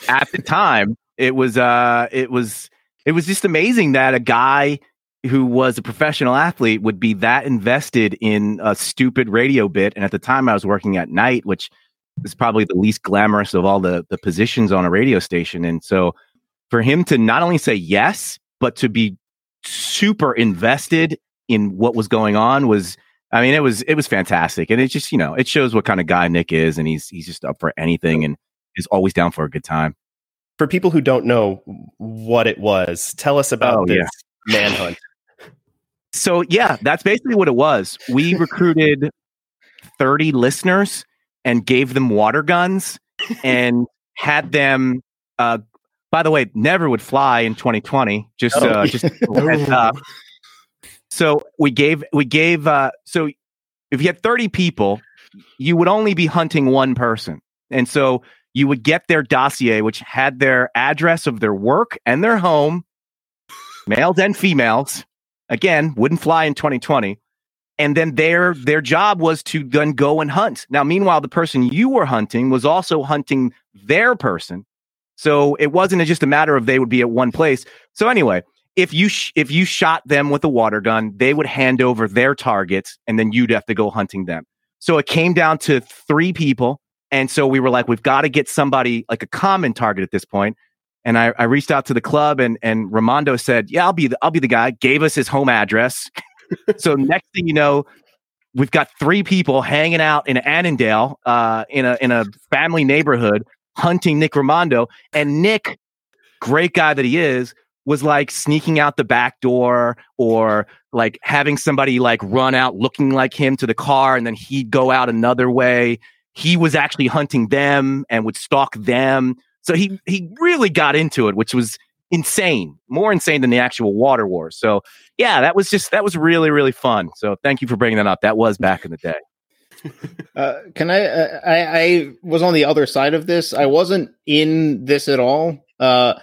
at the time, it was uh, it was it was just amazing that a guy who was a professional athlete would be that invested in a stupid radio bit. And at the time, I was working at night, which is probably the least glamorous of all the the positions on a radio station, and so for him to not only say yes, but to be super invested in what was going on was I mean it was it was fantastic. And it just, you know, it shows what kind of guy Nick is and he's he's just up for anything and is always down for a good time. For people who don't know what it was, tell us about Oh, this yeah. manhunt. So yeah, that's basically what it was. We recruited 30 listeners and gave them water guns and had them uh by the way, never would fly in 2020. Just Oh. uh just a heads up. So we gave we gave uh so if you had 30 people, you would only be hunting one person. And so you would get their dossier which had their address of their work and their home, males and females. Again, wouldn't fly in 2020. And then their their job was to then go and hunt. Now, meanwhile, the person you were hunting was also hunting their person. So it wasn't just a matter of they would be at one place. So anyway, if you sh- if you shot them with a water gun, they would hand over their targets, and then you'd have to go hunting them. So it came down to three people, and so we were like, we've got to get somebody like a common target at this point. And I, I reached out to the club, and and Rimando said, "Yeah, I'll be the, I'll be the guy." Gave us his home address. so next thing you know, we've got three people hanging out in Annandale, uh, in a in a family neighborhood, hunting Nick Rimando, and Nick, great guy that he is, was like sneaking out the back door or like having somebody like run out looking like him to the car, and then he'd go out another way. He was actually hunting them and would stalk them. So he he really got into it, which was insane, more insane than the actual water wars. So yeah, that was just that was really really fun. So thank you for bringing that up. That was back in the day. Uh, can I, uh, I? I was on the other side of this. I wasn't in this at all. Uh,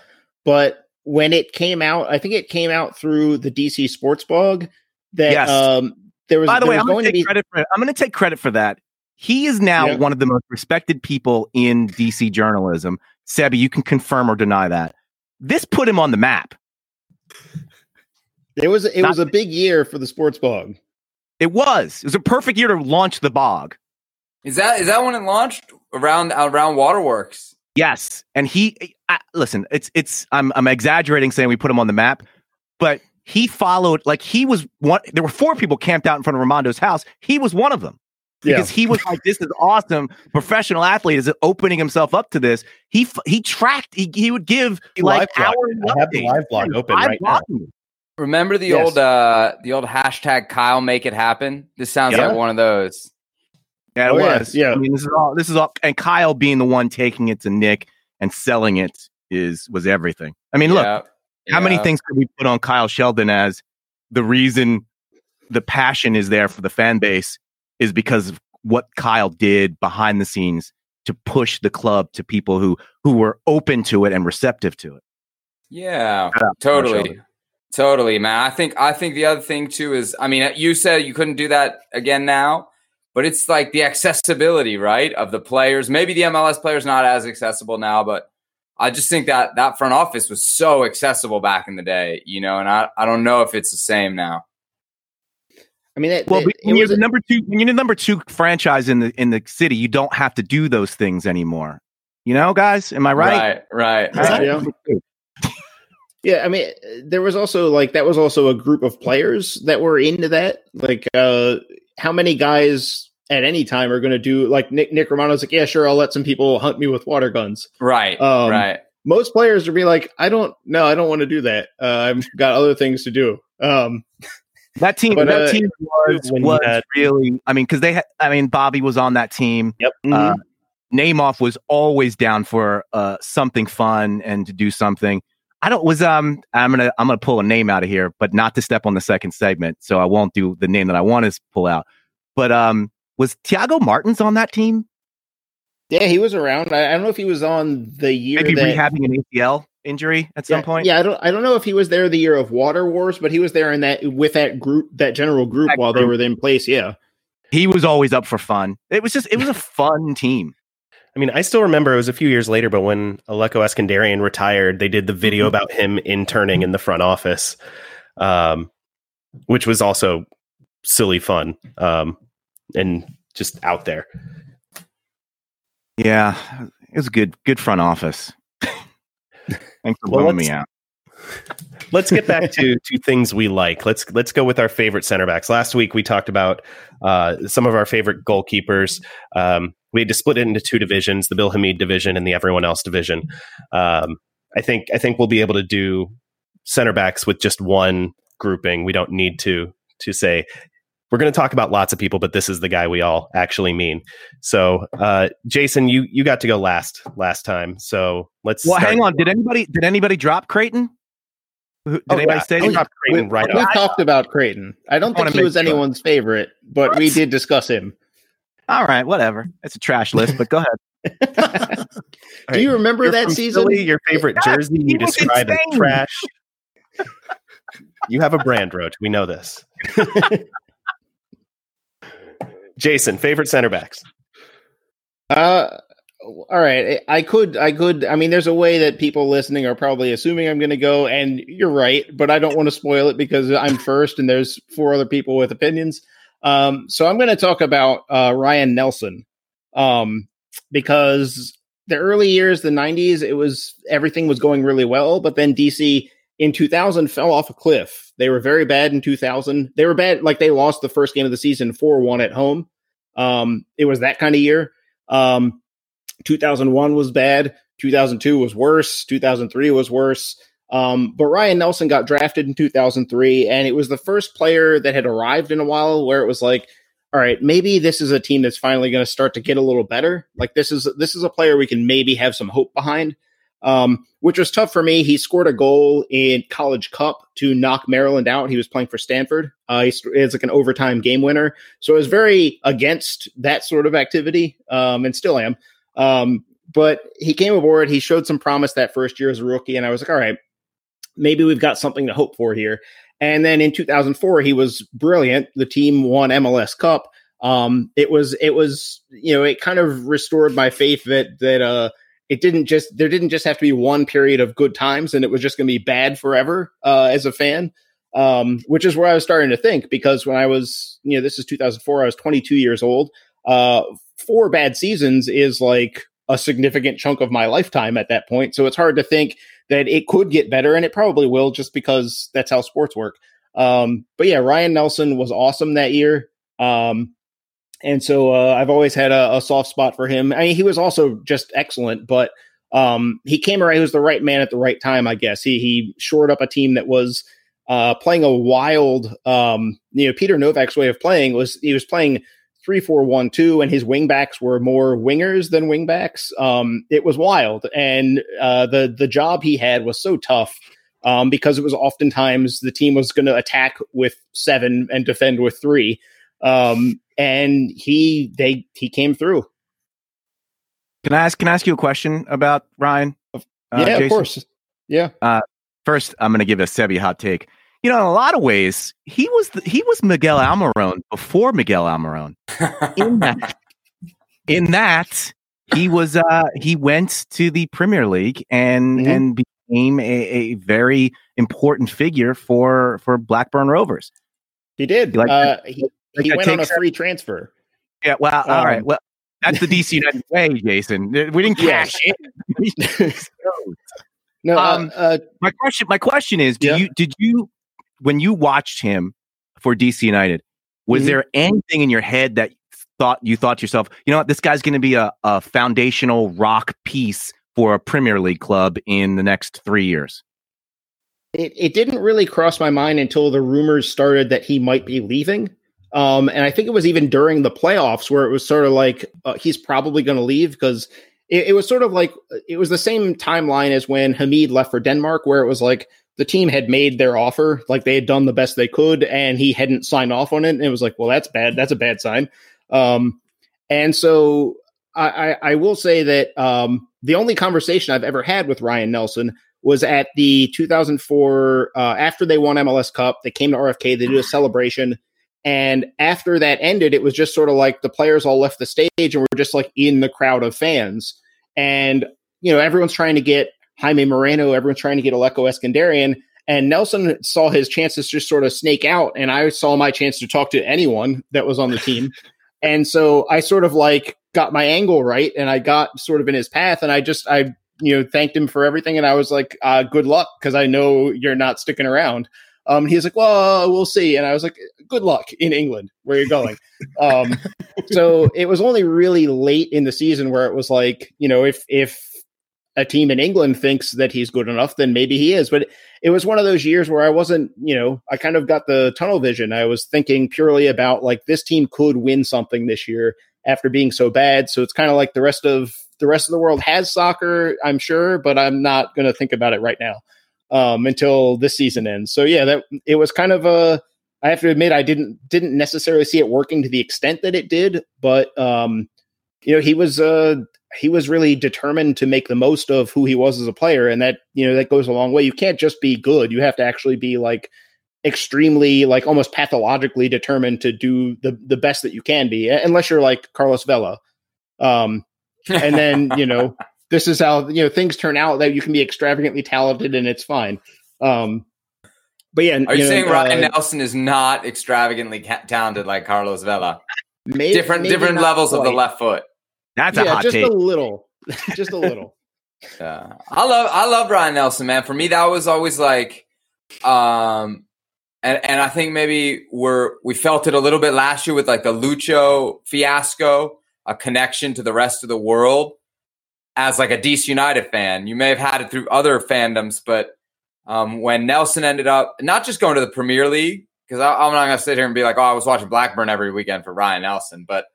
but when it came out, I think it came out through the DC Sports Blog. That Yes. um, there was. By the way, I'm going to take be. credit for I'm going to take credit for that. He is now Yeah. one of the most respected people in DC journalism. Sebi, you can confirm or deny that. This put him on the map. It was. It Not- was a big year for the Sports Blog. It was. It was a perfect year to launch the bog. Is that is that when it launched around uh, around Water Wars? Yes, and he I, listen. It's it's. I'm I'm exaggerating saying we put him on the map, but he followed like he was one. There were four people camped out in front of Rimando's house. He was one of them because he was like, "This is awesome." Professional athlete is opening himself up to this. He he tracked. He, he would give He like live hour. I have the live blog open right now. Remember the Yes. old uh the old hashtag Kyle make it happen? This sounds Yeah. like one of those. Yeah, it Oh, was. yeah. I mean, this is all. This is all. And Kyle being the one taking it to Nick and selling it is was everything. I mean, look, Yeah. how many things could we put on Kyle Sheldon as the reason the passion is there for the fan base is because of what Kyle did behind the scenes to push the club to people who who were open to it and receptive to it. Yeah, Shout out totally. Marshall. Totally, man. I think I think the other thing too is I mean, you said you couldn't do that again now, but it's like the accessibility, right, of the players. Maybe the MLS players not as accessible now, but I just think that that front office was so accessible back in the day, you know, and I, I don't know if it's the same now. I mean, it, Well, it, when it you're was the number two, when you're the number two franchise in the in the city, you don't have to do those things anymore. You know, guys, am I right? Right, right. Right. right. Yeah. Yeah, I mean, there was also like that was also a group of players that were into that. Like, uh how many guys at any time are going to do like Nick Nick Rimando's like, yeah, sure, I'll let some people hunt me with water guns. Right, Um, right. Most players would be like, I don't, no, I don't want to do that. Uh, I've got other things to do. Um, That team, But, that uh, team was, was had- really. I mean, because they had. I mean, Bobby was on that team. Yep. Uh, Namoff was always down for uh, something fun and to do something. I don't was um I'm gonna I'm gonna pull a name out of here, but not to step on the second segment, so I won't do the name that I want to pull out. But um, was Tiago Martins on that team? yeah, he was around. I, I don't know if he was on the year Maybe that, rehabbing an ACL injury at some point. Yeah, I don't, I don't know if he was there the year of Water Wars, but he was there in that with that group, that general group That while they were in place. Yeah, he was always up for fun. It was just it was a fun team. I mean, I still remember it was a few years later, but when Alecko Eskandarian retired, they did the video Mm-hmm. about him interning in the front office, um, which was also silly fun um, and just out there. Yeah, it was a good good front office. Thanks for Well, blowing me out. Let's get back to to things we like. Let's let's go with our favorite center backs. Last week we talked about uh, some of our favorite goalkeepers. Um, we had to split it into two divisions: the Bill Hamid division and the everyone else division. Um, I think I think we'll be able to do center backs with just one grouping. We don't need to to say we're going to talk about lots of people, but this is the guy we all actually mean. So, uh, Jason, you you got to go last last time. So let's. Well, start- hang on. Did anybody did anybody drop Creighton? Did Oh, anybody yeah. say I dropped Creighton we, right we talked about Creighton. I don't wanna think he make was sure. anyone's favorite, but we did discuss him. All right, whatever. It's a trash list, but go ahead. Do you remember You're that from season? Philly, your favorite Yeah, jersey you was describe as trash. you have a brand, Roach. We know this. Jason, favorite center backs. Uh, all right. I could, I could. I mean, there's a way that people listening are probably assuming I'm going to go, and you're right, but I don't want to spoil it because I'm first, and there's four other people with opinions. Um, so I'm going to talk about uh, Ryan Nelsen, um, because the early years, the '90s, it was everything was going really well, but then DC in 2000 fell off a cliff. They were very bad in 2000. They were bad, like they lost the first game of the season 4 1 at home. Um, it was that kind of year. Um, 2001 was bad. 2002 was worse. 2003 was worse. Um, but Ryan Nelsen got drafted in 2003, and it was the first player that had arrived in a while where it was like, all right, maybe this is a team that's finally going to start to get a little better. Like this is this is a player we can maybe have some hope behind. Um, which was tough for me. He scored a goal in College Cup to knock Maryland out. He was playing for Stanford. Uh, he st- it's like an overtime game winner. So I was very against that sort of activity, um, and still am. Um, but he came aboard. He showed some promise that first year as a rookie, and I was like, all right, maybe we've got something to hope for here. And then in 2004, he was brilliant. The team won MLS Cup. Um, it was it was you know it kind of restored my faith that that uh it didn't just there didn't just have to be one period of good times and it was just going to be bad forever uh, as a fan um, which is where i was starting to think because when i was you know this is 2004 i was 22 years old uh, four bad seasons is like a significant chunk of my lifetime at that point so it's hard to think that it could get better, and it probably will, just because that's how sports work. Um, but yeah, Ryan Nelsen was awesome that year. Um, and so uh, I've always had a, a, soft spot for him. I mean, he was also just excellent, but um, he came around. He was the right man at the right time, I guess. He he shored up a team that was uh, playing a wild. Um, you know, Peter Nowak's way of playing was he was playing three four one two, and his wingbacks were more wingers than wingbacks. Um, it was wild, and uh, the the job he had was so tough. Um, because it was oftentimes the team was going to attack with seven and defend with three. Um, and he they he came through. Can I ask? Can I ask you a question about Ryan? Uh, yeah, Jason? of course. Yeah. Uh, first, I'm going to give a Sebi hot take. You know, in a lot of ways, he was the, he was Miguel Almiron before Miguel Almiron. In that, in that, he was uh, he went to the Premier League and mm-hmm. and became a, a, very important figure for for Blackburn Rovers. He did. Like, uh, he, he went on a free transfer. Yeah. Well, um, all right. Well, that's the DC United way, Jason. We didn't cash it. no. Uh, um, uh, my question. My question is: Do yeah. you did you when you watched him for DC United? Was mm-hmm. there anything in your head that thought you thought to yourself, you know what, this guy's going to be a, a foundational rock piece for a Premier League club in the next three years? It, it didn't really cross my mind until the rumors started that he might be leaving. Um, and I think it was even during the playoffs where it was sort of like uh, he's probably going to leave because it, it, was sort of like it was the same timeline as when Hamid left for Denmark, where it was like the team had made their offer, like they had done the best they could, and he hadn't signed off on it. And it was like, well, that's bad. That's a bad sign. Um, and so I, I, I, will say that um, the only conversation I've ever had with Ryan Nelsen was at the 2004 uh, after they won MLS Cup. They came to RFK. They did a celebration and after that ended, it was just sort of like the players all left the stage and we're just like in the crowd of fans. And, you know, everyone's trying to get Jaime Moreno, everyone's trying to get Alecko Eskandarian. And Nelsen saw his chances just sort of snake out. And I saw my chance to talk to anyone that was on the team. and so I sort of like got my angle right and I got sort of in his path. And I just, I, you know, thanked him for everything. And I was like, uh, good luck because I know you're not sticking around. Um, he's like, well, we'll see. And I was like, good luck in England where you're going. um, so it was only really late in the season where it was like, you know, if, if a team in England thinks that he's good enough, then maybe he is. But it was one of those years where I wasn't, you know, I kind of got the tunnel vision. I was thinking purely about like this team could win something this year after being so bad. So it's kind of like the rest of the rest of the world has soccer, I'm sure, but I'm not going to think about it right now um, until this season ends. So yeah, that it was kind of a. I have to admit, I didn't didn't necessarily see it working to the extent that it did, but um, you know, he was uh, he was really determined to make the most of who he was as a player, and that you know that goes a long way. You can't just be good; you have to actually be like extremely like almost pathologically determined to do the the best that you can be unless you're like Carlos Vela um and then you know this is how you know things turn out that you can be extravagantly talented and it's fine. Um, but yeah, are you, saying know, Ryan uh, Nelsen is not extravagantly ca- talented like Carlos Vela? Maybe, different maybe different levels quite. of the left foot. That's a yeah, hot just take. a little, just a little. yeah, I love I love Ryan Nelsen, man. For me, that was always like, um, and and I think maybe we're we felt it a little bit last year with like the Lucho fiasco, a connection to the rest of the world as like a DC United fan. You may have had it through other fandoms, but um, when Nelsen ended up not just going to the Premier League, because I'm not going to sit here and be like, oh, I was watching Blackburn every weekend for Ryan Nelsen, but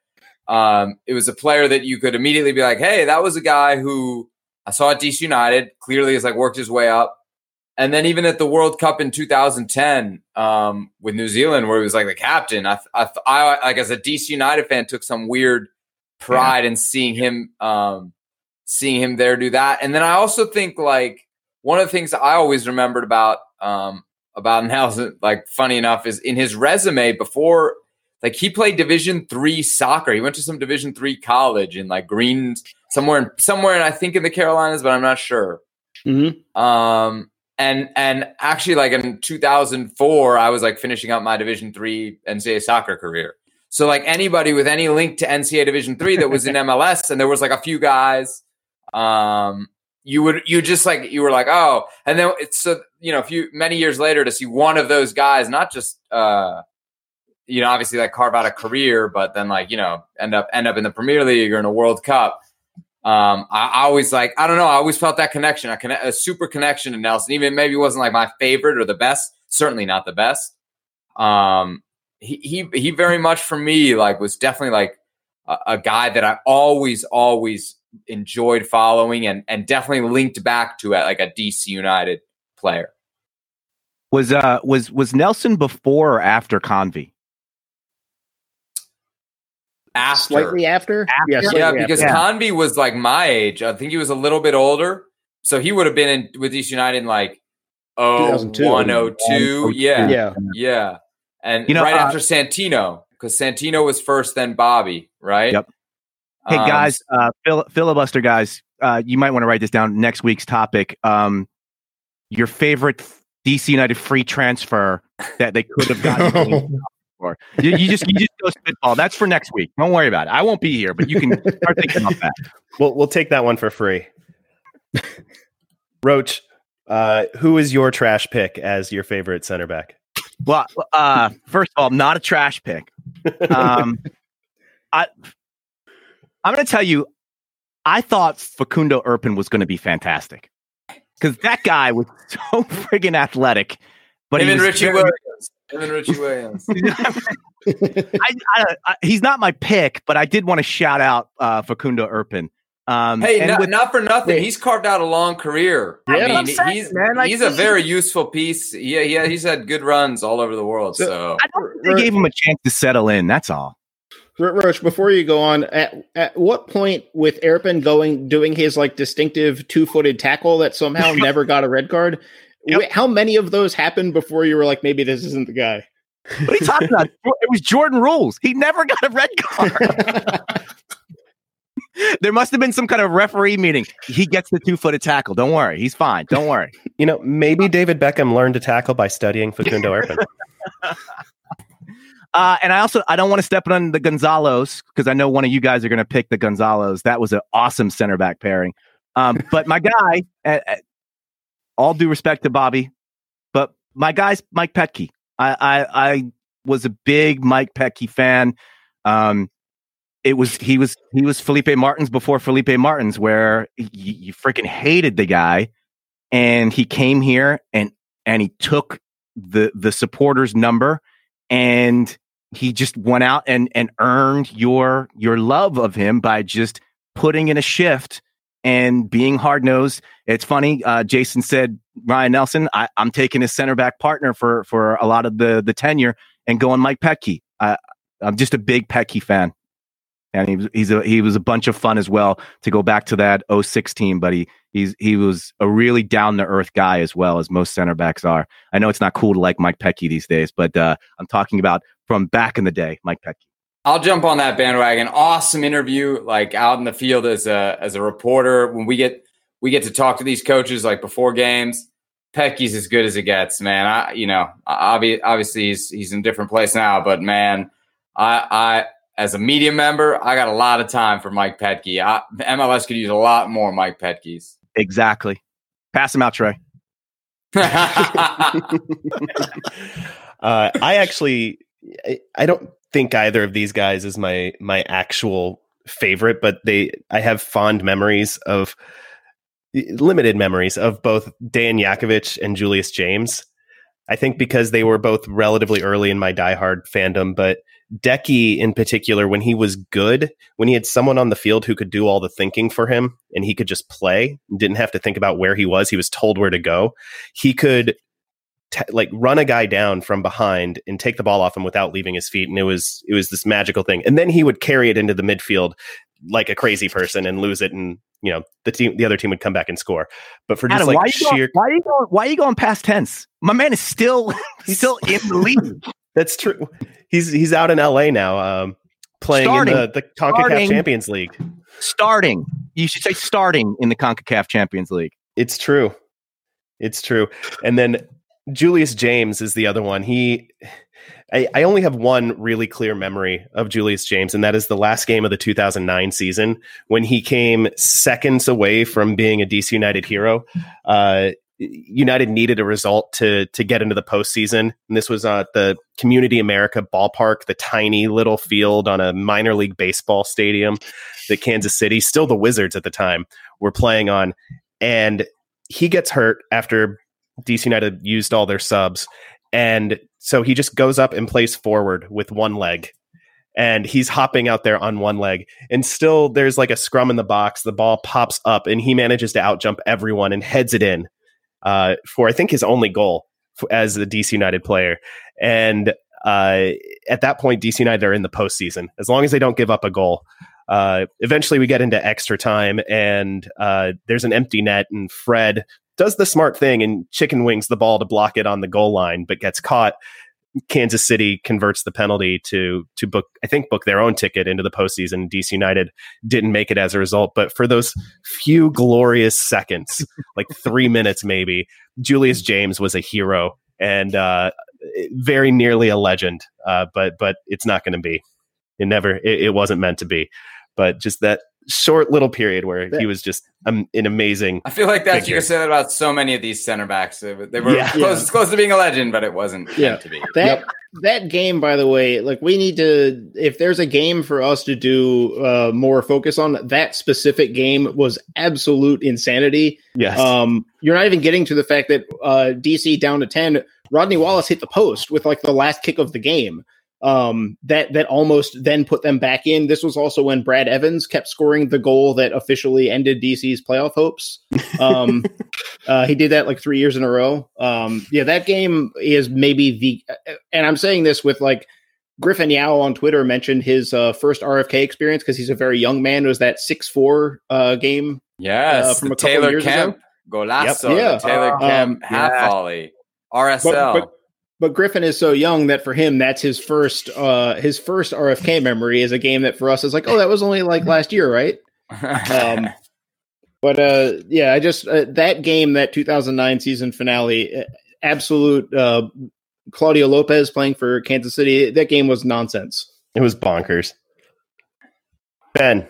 um, it was a player that you could immediately be like, hey, that was a guy who I saw at DC United, clearly has like worked his way up. And then even at the World Cup in 2010 um, with New Zealand, where he was like the captain, I, I, I like as a DC United fan took some weird pride yeah. in seeing him um, seeing him there do that. And then I also think like one of the things I always remembered about um about Nelsen, like funny enough, is in his resume before like he played division three soccer. He went to some division three college in like Green somewhere in somewhere in I think in the Carolinas, but I'm not sure. Mm-hmm. Um and and actually like in 2004 I was like finishing up my division 3 NCAA soccer career. So like anybody with any link to NCAA division 3 that was in MLS and there was like a few guys um, you would you just like you were like oh and then it's so you know a few many years later to see one of those guys not just uh you know obviously like carve out a career but then like you know end up end up in the premier league or in a world cup um i, I always like i don't know i always felt that connection a, conne- a super connection to nelsen even maybe wasn't like my favorite or the best certainly not the best um he he, he very much for me like was definitely like a, a guy that i always always enjoyed following and and definitely linked back to it like a DC United player. Was uh was was Nelsen before or after Convey? After Slightly after? After? Yeah, slightly yeah, after. because Yeah. Convey was like my age. I think he was a little bit older. So he would have been in with DC United in like oh 2002. 102. Yeah. Yeah. Yeah. And You know, right uh, after Santino, because Santino was first, then Bobby, right? Yep. Hey Um, guys, uh, fil- filibuster guys, uh, you might want to write this down. Next week's topic: um, your favorite DC United free transfer that they could have gotten. for. You, you just you just go spitball. That's for next week. Don't worry about it. I won't be here, but you can start thinking about that. We'll we'll take that one for free. Roach, uh, who is your trash pick as your favorite center back? Well, uh, first of all, not a trash pick. Um, I I'm going to tell you, I thought Facundo Erpen was going to be fantastic because that guy was so friggin' athletic. But him he and was Richie very- Williams. Him and Richie Williams. I, I, I, he's not my pick, but I did want to shout out uh, Facundo Erpen. Um, Hey, and not, with- not for nothing. He's carved out a long career. Yeah. I That's what I'm mean, saying, he's man. Like, he's a very useful piece. Yeah, yeah, he's had good runs all over the world. So- So, I don't think they gave him a chance to settle in. That's all. Roach, before you go on, at, at what point with Erpen going doing his like distinctive two footed tackle that somehow never got a red card? Yep. How many of those happened before you were like, maybe this isn't the guy? What are you talking about? It was Jordan Rules. He never got a red card. there must have been some kind of referee meeting. He gets the two footed tackle. Don't worry. He's fine. Don't worry. You know, maybe David Beckham learned to tackle by studying Facundo Erpen. Uh, and I also I don't want to step on the Gonzalos because I know one of you guys are going to pick the Gonzalos. That was an awesome center back pairing. Um, but my guy, uh, all due respect to Bobby, but my guy's Mike Petke. I, I I was a big Mike Petke fan. Um, it was he was he was Felipe Martins before Felipe Martins, where you, you freaking hated the guy, and he came here and and he took the the supporters number and he just went out and and earned your your love of him by just putting in a shift and being hard nosed. It's funny. Uh, Jason said Ryan Nelsen. I, I'm taking his center back partner for for a lot of the the tenure and going Mike Petke. I, I'm just a big Petke fan. And he was, he's a, he was a bunch of fun as well to go back to that 06 team, but he, he's, he was a really down to earth guy as well as most center backs are. I know it's not cool to like Mike Petke these days, but uh, I'm talking about from back in the day, Mike Petke. I'll jump on that bandwagon. Awesome interview, like out in the field as a as a reporter. When we get we get to talk to these coaches like before games. Petke's as good as it gets, man. I you know obvi- obviously he's he's in a different place now, but man, I I as a media member, I got a lot of time for Mike Petke. I, MLS could use a lot more Mike Petke's. Exactly. Pass him out, Trey. uh, I actually, I, I don't think either of these guys is my my actual favorite, but they, I have fond memories of limited memories of both Dan Jakovic and Julius James. I think because they were both relatively early in my diehard fandom, but Decky in particular, when he was good, when he had someone on the field who could do all the thinking for him and he could just play, didn't have to think about where he was, he was told where to go. He could t- like run a guy down from behind and take the ball off him without leaving his feet, and it was it was this magical thing. And then he would carry it into the midfield like a crazy person and lose it, and you know the team, the other team would come back and score. But for just Adam, like why, are you going, sheer, why are you going? Why are you going past tense? My man is still he's still in the league. that's true. He's he's out in L.A. now, um, playing Starting. in the the Concacaf Champions League. starting. You should say starting in the CONCACAF Champions League. It's true. It's true. And then Julius James is the other one. He, I, I, only have one really clear memory of Julius James, and that is the last game of the 2009 season when he came seconds away from being a DC United hero. Uh, United needed a result to to get into the postseason, and this was at the Community America Ballpark, the tiny little field on a minor league baseball stadium that Kansas City, still the Wizards at the time, were playing on, and he gets hurt after DC United used all their subs. And so he just goes up and plays forward with one leg. And he's hopping out there on one leg. And still there's like a scrum in the box. The ball pops up and he manages to outjump everyone and heads it in uh, for, I think, his only goal as a DC United player. And uh, at that point, DC United are in the postseason as long as they don't give up a goal. Uh, eventually, we get into extra time, and uh, there's an empty net, and Fred does the smart thing and chicken wings the ball to block it on the goal line, but gets caught. Kansas City converts the penalty to to book, I think, book their own ticket into the postseason. DC United didn't make it as a result, but for those few glorious seconds, like three minutes maybe, Julius James was a hero and uh, very nearly a legend. Uh, but but it's not going to be. It never. It, it wasn't meant to be. But just that short little period where he was just um, an amazing. I feel like that you could say that about so many of these center backs. They were yeah, close, yeah. close to being a legend, but it wasn't yeah. to be. That yep. that game, by the way, like we need to. If there's a game for us to do uh, more focus on, that specific game was absolute insanity. Yes. Um, you're not even getting to the fact that uh, DC down to ten. Rodney Wallace hit the post with like the last kick of the game um, that that almost then put them back in. This was also when Brad Evans kept scoring the goal that officially ended DC's playoff hopes. Um, uh, he did that like three years in a row. Um, yeah, that game is maybe the, and I'm saying this with like Griffin Yao on Twitter mentioned his uh, first RFK experience because he's a very young man. It was that six four uh, game? Yes, uh, from a Taylor Kemp ago. golazo, yep. yeah, Taylor Kemp um, half yeah. volley, RSL. But, but, but Griffin is so young that for him, that's his first uh, his first RFK memory is a game that for us is like, oh, that was only like last year, right? um, but uh, yeah, I just uh, that game, that 2009 season finale, uh, absolute uh, Claudio Lopez playing for Kansas City. That game was nonsense. It was bonkers. Ben,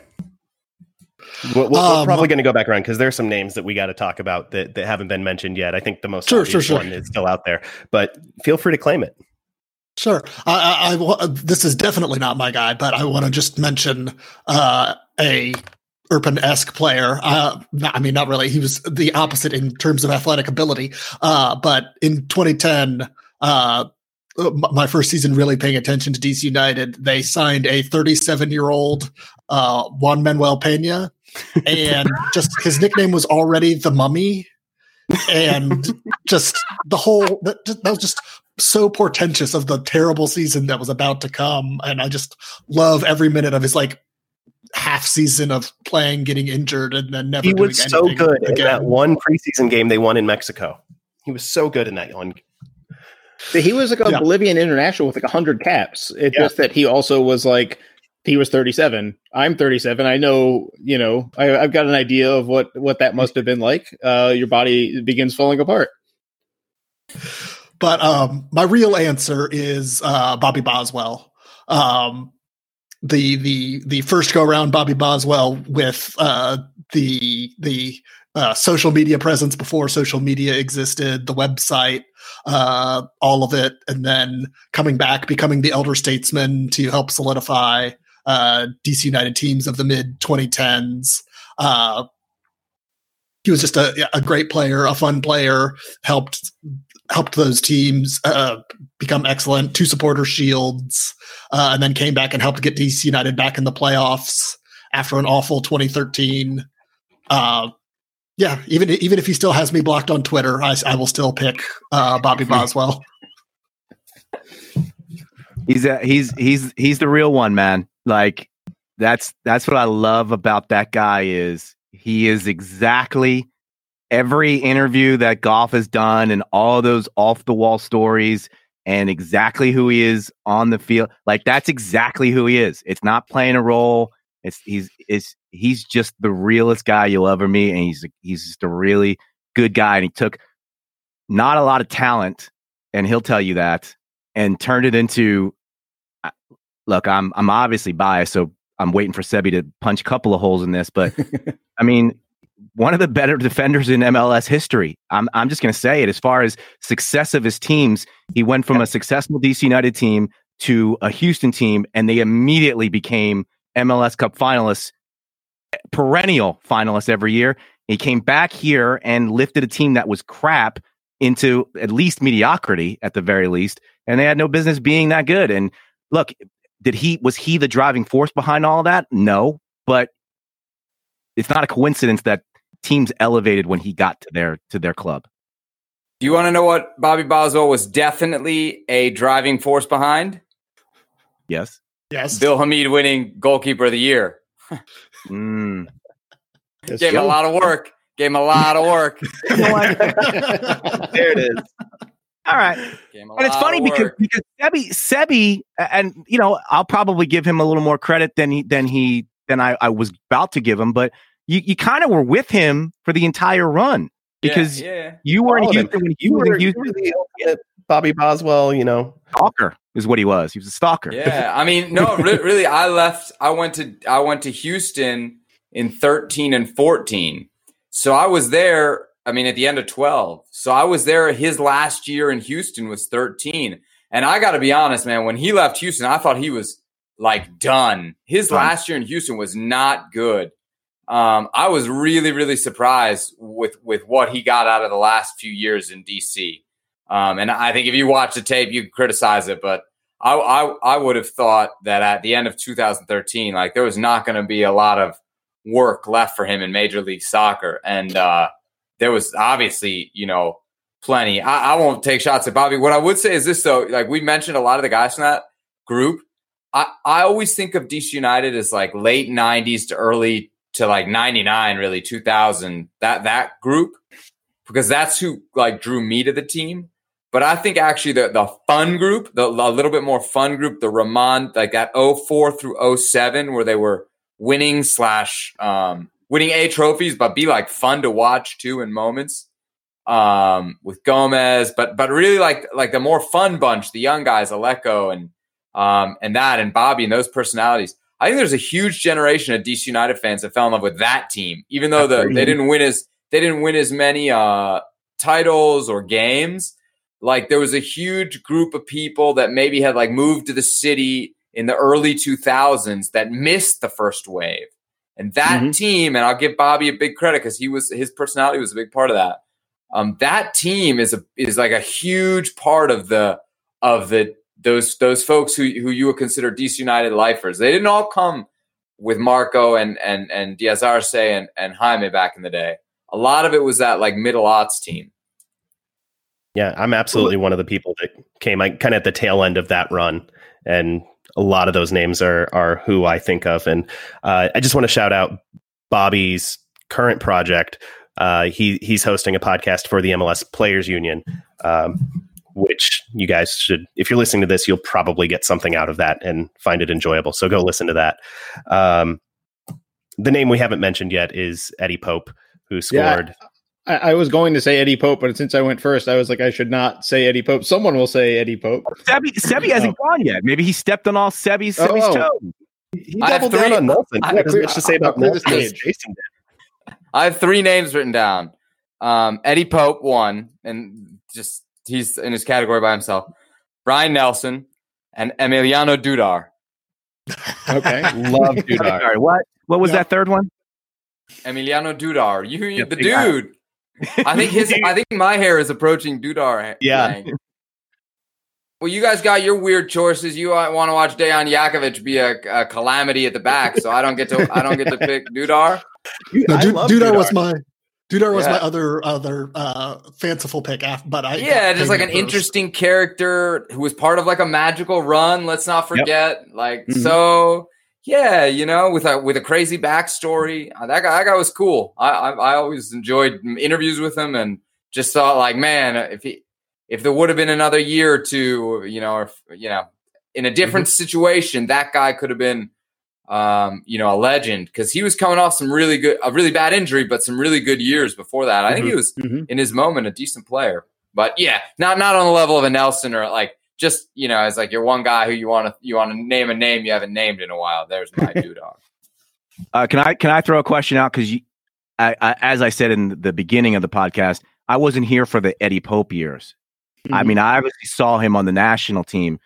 we're, we're um, probably going to go back around because there's some names that we got to talk about that, that haven't been mentioned yet. I think the most sure, obvious sure, sure. one is still out there, but feel free to claim it. Sure. I, I, I this is definitely not my guy, but I want to just mention uh, a Erpen esque player. Uh, I mean, not really. He was the opposite in terms of athletic ability. Uh, but in 2010, uh, my first season really paying attention to DC United, they signed a 37 year old uh, Juan Manuel Pena and just his nickname was already the mummy and just the whole that, that, was just so portentous of the terrible season that was about to come and i just love every minute of his like half season of playing getting injured and then never he was so good again. in that one preseason game they won in mexico he was so good in that one he was like a yeah. Bolivian international with like 100 caps. It's yeah. just that he also was like he was 37 i'm 37 i know you know I, have got an idea of what what that must have been like. Uh, your body begins falling apart. But um, my real answer is uh, bobby boswell. Um, the the the first go around bobby boswell with uh, the the uh, social media presence before social media existed, the website, uh, all of it, and then coming back, becoming the elder statesman to help solidify uh, DC United teams of the mid 2010s. Uh, he was just a, a great player, a fun player, helped helped those teams uh, become excellent. Two supporter shields, uh, and then came back and helped get DC United back in the playoffs after an awful 2013. Uh, yeah, even even if he still has me blocked on Twitter, I, I will still pick uh, Bobby Boswell. He's he's he's he's the real one, man. Like that's that's what I love about that guy is he is exactly every interview that Goff has done and all those off the wall stories and exactly who he is on the field. Like that's exactly who he is. It's not playing a role. It's he's it's he's just the realest guy you'll ever meet, and he's he's just a really good guy. And he took not a lot of talent, and he'll tell you that, and turned it into. Look, I'm I'm obviously biased, so I'm waiting for Sebi to punch a couple of holes in this, but I mean, one of the better defenders in MLS history. I'm I'm just going to say it. As far as success of his teams, he went from a successful DC United team to a Houston team, and they immediately became MLS Cup finalists, perennial finalists every year. He came back here and lifted a team that was crap into at least mediocrity at the very least, and they had no business being that good. And look, did he was he the driving force behind all of that? No, but it's not a coincidence that teams elevated when he got to their to their club. Do you want to know what Bobby Boswell was definitely a driving force behind? Yes. Yes. Bill Hamid winning goalkeeper of the year. Mm. That's Gave him a lot of work. Gave him a lot of work. there it is. All right. Gave him a And it's funny because because Sebi Sebi and you know I'll probably give him a little more credit than he than he than I, I was about to give him, but you, you kind of were with him for the entire run because yeah, yeah. you were in All of. Houston when You were, in you Houston. were the ultimate Bobby Boswell, you know. stalker is what he was. He was a stalker. Yeah, I mean, no, re- really, I left. I went to I went to Houston in thirteen and fourteen, so I was there. I mean, at the end of twelve, so I was there. His last year in Houston was thirteen, and I got to be honest, man. When he left Houston, I thought he was like done. His Done. last year in Houston was not good. Um, I was really, really surprised with with what he got out of the last few years in DC. Um, and I think if you watch the tape, you can criticize it, but I, I, I would have thought that at the end of 2013, like there was not going to be a lot of work left for him in Major League Soccer, and uh, there was obviously, you know, plenty. I, I won't take shots at Bobby. What I would say is this, though, like we mentioned, a lot of the guys from that group. I, I always think of DC United as like late 90s to early to like 99, really 2000. That that group because that's who like drew me to the team. But I think actually the, the fun group, the a little bit more fun group, the Ramon, like that 04 through 07, where they were winning slash um, winning A trophies, but be like fun to watch too in moments um, with Gomez. But but really like like the more fun bunch, the young guys, Alecko and um, and that and Bobby and those personalities. I think there's a huge generation of DC United fans that fell in love with that team, even though the, they didn't win as they didn't win as many uh, titles or games like there was a huge group of people that maybe had like moved to the city in the early 2000s that missed the first wave and that Mhm. team and i'll give bobby a big credit because he was his personality was a big part of that. Um, that team is a is like a huge part of the of the those those folks who who you would consider dc united lifers. They didn't all come with marco and and and diaz arce and and jaime back in the day. A lot of it was that like middle odds team. Yeah, I'm absolutely one of the people that came like, kind of at the tail end of that run, and a lot of those names are are who I think of. And uh, I just want to shout out Bobby's current project. Uh, he he's hosting a podcast for the MLS Players Union, um, which you guys should, if you're listening to this, you'll probably get something out of that and find it enjoyable. So go listen to that. Um, the name we haven't mentioned yet is Eddie Pope, who Yeah. Scored. I, I was going to say Eddie Pope, but since I went first, I was like, I should not say Eddie Pope. Someone will say Eddie Pope. Sebi, Sebi hasn't gone yet. Maybe he stepped on all Sebi's, Oh. Sebi's toes. He I have doubled down on nothing. I- He had to say about I'll clear the Nelsen as stage. Jason did. I have three names written down. Um, Eddie Pope, one, and just he's in his category by himself. Brian Nelsen and Emiliano Dudar. Okay. Love Dudar. Sorry, what? What was Yeah. that third one? Emiliano Dudar. You, you Yeah, the big dude. I think his. I think my hair is approaching Dudar. Yeah. length. Well, you guys got your weird choices. You want to watch Dejan Jakovic be a, a calamity at the back, so I don't get to. I don't get to pick Dudar. No, I Dude, love Dudar was my Dudar was Yeah. my other other uh, fanciful pick. But I yeah, just like an first. interesting character who was part of like a magical run. Let's not forget, like Mhm. so. Yeah, you know, with a with a crazy backstory, uh, that guy that guy was cool. I I, I always enjoyed interviews with him and just thought like, man, if he if there would have been another year or two, you know, or if, you know, in a different situation, that guy could have been, um, you know, a legend because he was coming off some really good, a really bad injury, but some really good years before that. I think he was Mhm. in his moment a decent player. But yeah, not not on the level of a Nelsen or like just you know as like you're one guy who you want to you want to name a name you haven't named in a while. There's my dude dog. Uh, can I can I throw a question out because I, I, as I said in the beginning of the podcast, I wasn't here for the Eddie Pope years. Mm-hmm. I mean, I obviously saw him on the national team,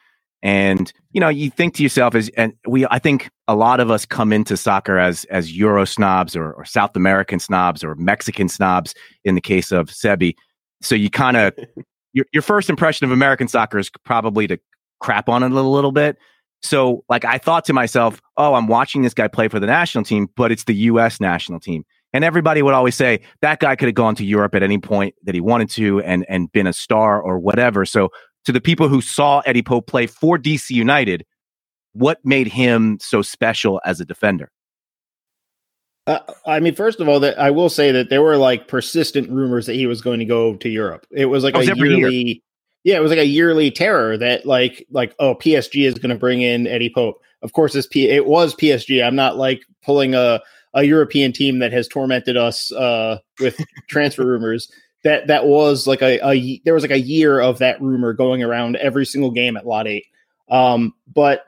and you know, you think to yourself as and we I think a lot of us come into soccer as as Euro snobs or, or South American snobs or Mexican snobs in the case of Sebi. So you kind of your your first impression of American soccer is probably to crap on it a little, bit. So like I thought to myself, oh, I'm watching this guy play for the national team, but it's the US national team. And everybody would always say that guy could have gone to Europe at any point that he wanted to and and been a star or whatever. So to the people who saw Eddie Pope play for DC United, what made him so special as a defender? Uh, I mean, first of all, that I will say that there were like persistent rumors that he was going to go to Europe. It was like oh, a yearly, year. yeah, it was like a yearly terror that like like oh PSG is going to bring in Eddie Pope. Of course, it's P. It was PSG. I'm not like pulling a a European team that has tormented us uh, with transfer rumors. That that was like a, a, there was like a year of that rumor going around every single game at Lot Eight. Um, but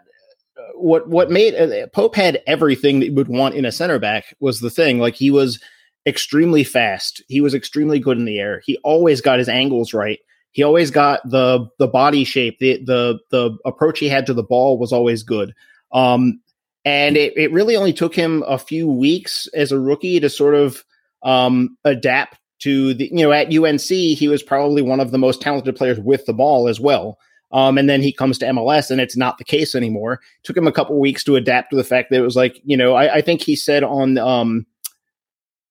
what what made uh, Pope had everything that you would want in a center back was the thing. Like he was extremely fast. He was extremely good in the air. He always got his angles right. He always got the the body shape. The the the approach he had to the ball was always good. Um, and it, it really only took him a few weeks as a rookie to sort of um, adapt to the, you know, at UNC, he was probably one of the most talented players with the ball as well. Um, and then he comes to MLS, and it's not the case anymore. It took him a couple weeks to adapt to the fact that it was like, you know, I, I think he said on um,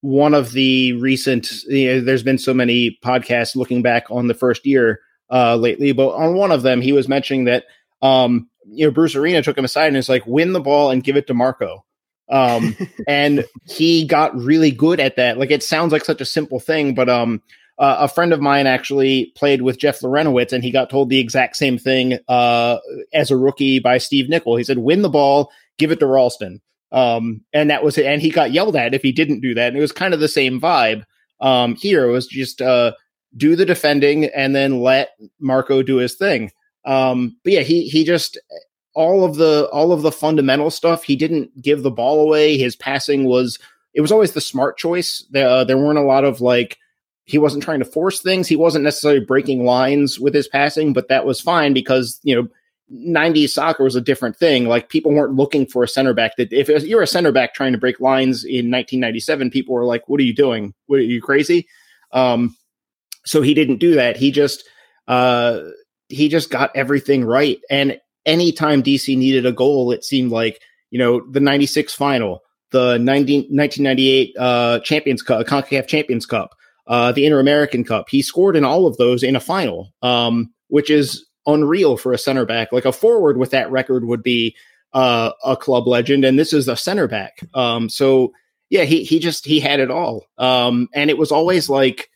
one of the recent, you know, there's been so many podcasts looking back on the first year uh, lately, but on one of them, he was mentioning that um, you know, Bruce Arena took him aside and is like, win the ball and give it to Marco. Um, and he got really good at that. Like it sounds like such a simple thing, but um, uh, a friend of mine actually played with Jeff Larentowicz, and he got told the exact same thing uh, as a rookie by Steve Nicol. He said, "Win the ball, give it to Ralston," um, and that was it. And he got yelled at if he didn't do that. And it was kind of the same vibe um, here. It was just uh, do the defending and then let Marco do his thing. Um, but yeah, he he just all of the all of the fundamental stuff. He didn't give the ball away. His passing was it was always the smart choice. There, uh, there weren't a lot of like he wasn't trying to force things. He wasn't necessarily breaking lines with his passing, but that was fine because you know 90s soccer was a different thing. Like people weren't looking for a center back that if you're a center back trying to break lines in 1997, people were like, "What are you doing? What are you crazy?" Um, so he didn't do that. He just uh, he just got everything right. And anytime DC needed a goal, it seemed like, you know, the 96 final, the 19, 1998 uh, Champions Cup, CONCACAF Champions Cup, uh, the Inter American Cup. He scored in all of those in a final, um, which is unreal for a center back. Like a forward with that record would be uh, a club legend, and this is a center back. Um, so yeah, he he just he had it all, um, and it was always like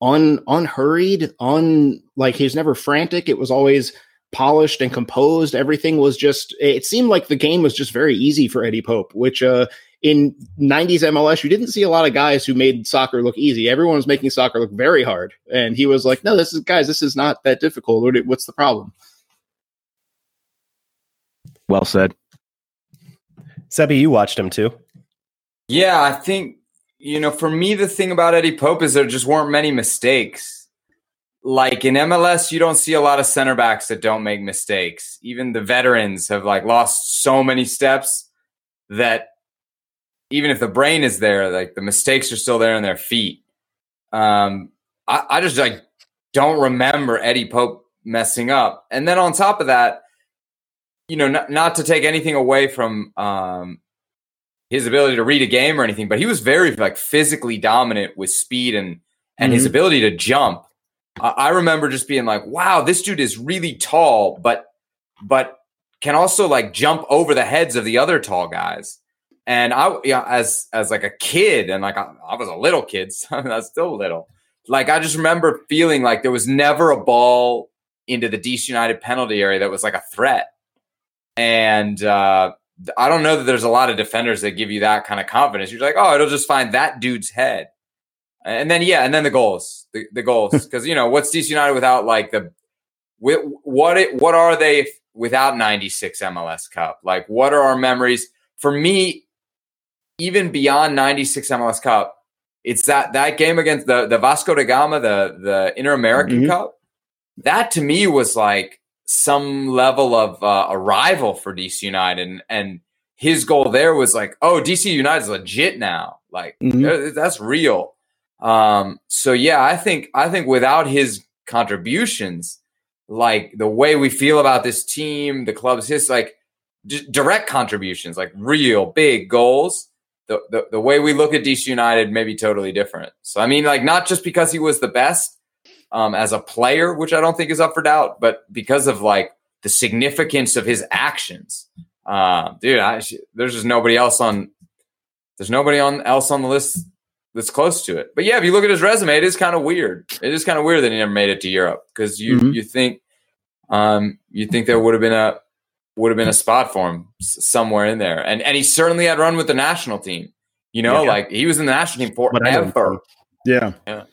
un unhurried, un like he's never frantic. It was always polished and composed. Everything was just it seemed like the game was just very easy for Eddie Pope, which uh in 90s MLS you didn't see a lot of guys who made soccer look easy. Everyone was making soccer look very hard. And he was like, "No, this is guys, this is not that difficult. What's the problem?" Well said. Sebi, you watched him too. Yeah, I think you know, for me, the thing about Eddie Pope is there just weren't many mistakes. Like in MLS, you don't see a lot of center backs that don't make mistakes. Even the veterans have like lost so many steps that even if the brain is there, like the mistakes are still there in their feet. Um, I, I just like don't remember Eddie Pope messing up. And then on top of that, you know, not, not to take anything away from um, his ability to read a game or anything, but he was very like physically dominant with speed and and mm-hmm. his ability to jump. I, remember just being like, "Wow, this dude is really tall, but but can also like jump over the heads of the other tall guys." And I, yeah, as as like a kid, and like I, I was a little kid, so I was still little. Like I just remember feeling like there was never a ball into the DC United penalty area that was like a threat. And uh, I don't know that there's a lot of defenders that give you that kind of confidence. You're like, oh, it'll just find that dude's head. and then yeah, and then the goals, the, the goals, because you know what's DC United without like the what it what are they without 96 MLS Cup? Like what are our memories? For me, even beyond 96 MLS Cup, it's that that game against the the Vasco da Gama, the the Inter American mm-hmm. Cup. That to me was like some level of uh, arrival for DC United, and, and his goal there was like, oh, DC United is legit now. Like mm-hmm. that's real. Um, so yeah, I think I think without his contributions, like the way we feel about this team, the club's his like d- direct contributions, like real big goals. The, the the way we look at DC United may be totally different. So I mean, like not just because he was the best um, as a player, which I don't think is up for doubt, but because of like the significance of his actions. Uh, dude, I, there's just nobody else on. There's nobody on else on the list that's close to it. But yeah, if you look at his resume, it is kind of weird. It is kind of weird that he never made it to Europe because you mm-hmm. you think um, you think there would have been a would have been a spot for him somewhere in there, and and he certainly had run with the national team. You know, yeah. like he was in the national team forever. Yeah. yeah.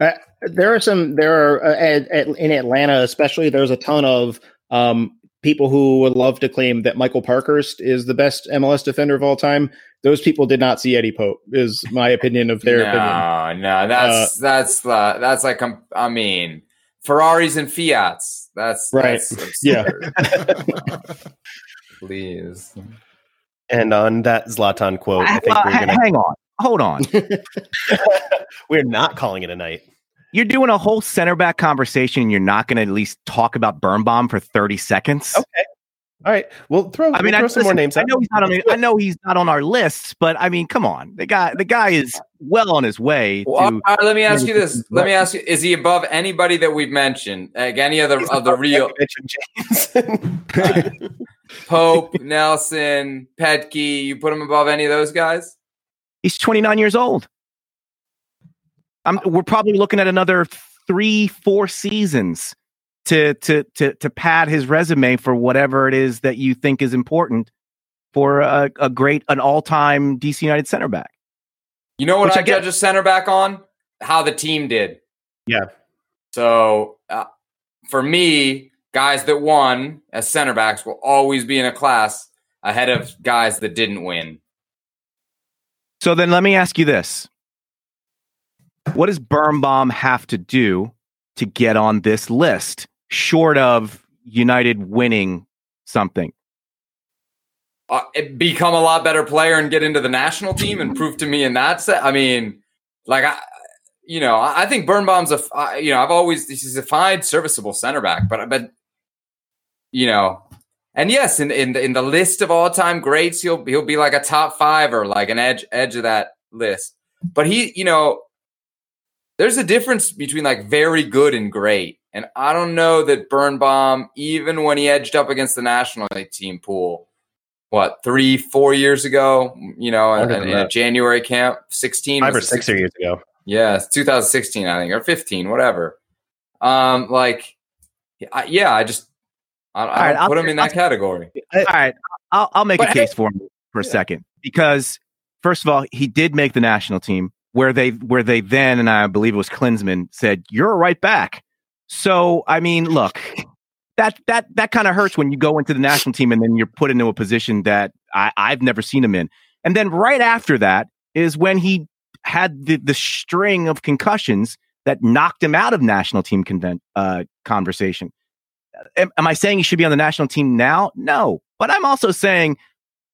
Uh, there are some there are uh, at, at, in Atlanta, especially. There's a ton of um, people who would love to claim that Michael Parkhurst is the best MLS defender of all time. Those people did not see Eddie Pope. Is my opinion of their no, opinion. No, that's uh, that's uh, that's like I mean Ferraris and Fiats. That's right. That's yeah. Please. And on that Zlatan quote, I think well, we're gonna hang on. Hold on. we're not calling it a night. You're doing a whole center back conversation and you're not going to at least talk about Birnbaum for 30 seconds. Okay. All right. Well, throw. I mean, we'll throw I, some listen, more names. I know he's not on. I know he's not on our list, but I mean, come on. The guy. The guy is well on his way. Well, to, let me ask you this. Let me ask you: Is he above anybody that we've mentioned? Like any of the of the real James. Pope, Nelsen, Petke? You put him above any of those guys? He's 29 years old. I'm, we're probably looking at another three, four seasons to to to to pad his resume for whatever it is that you think is important for a, a great an all time DC United center back. You know what Which I, I judge a center back on? How the team did. Yeah. So uh, for me, guys that won as center backs will always be in a class ahead of guys that didn't win. So then let me ask you this. What does Birnbaum have to do to get on this list, short of United winning something? Uh, become a lot better player and get into the national team and prove to me in that set. I mean, like I, you know, I think Birnbaum's a, you know, I've always he's a fine, serviceable center back, but but you know, and yes, in in the, in the list of all time greats, he'll he'll be like a top five or like an edge edge of that list. But he, you know, there's a difference between like very good and great. And I don't know that Birnbaum, even when he edged up against the national team pool, what three, four years ago, you know, in, in a January camp, sixteen, five or six 16? years ago. Yeah, 2016, I think, or 15, whatever. Um, like, I, yeah, I just, I, I right, put him in that I'll, category. All right, I'll, I'll make but a case hey, for him for a yeah. second because, first of all, he did make the national team where they where they then and I believe it was Klinsmann said you're a right back. So I mean, look, that that that kind of hurts when you go into the national team and then you're put into a position that I, I've never seen him in. And then right after that is when he had the the string of concussions that knocked him out of national team convent, uh, conversation. Am, am I saying he should be on the national team now? No, but I'm also saying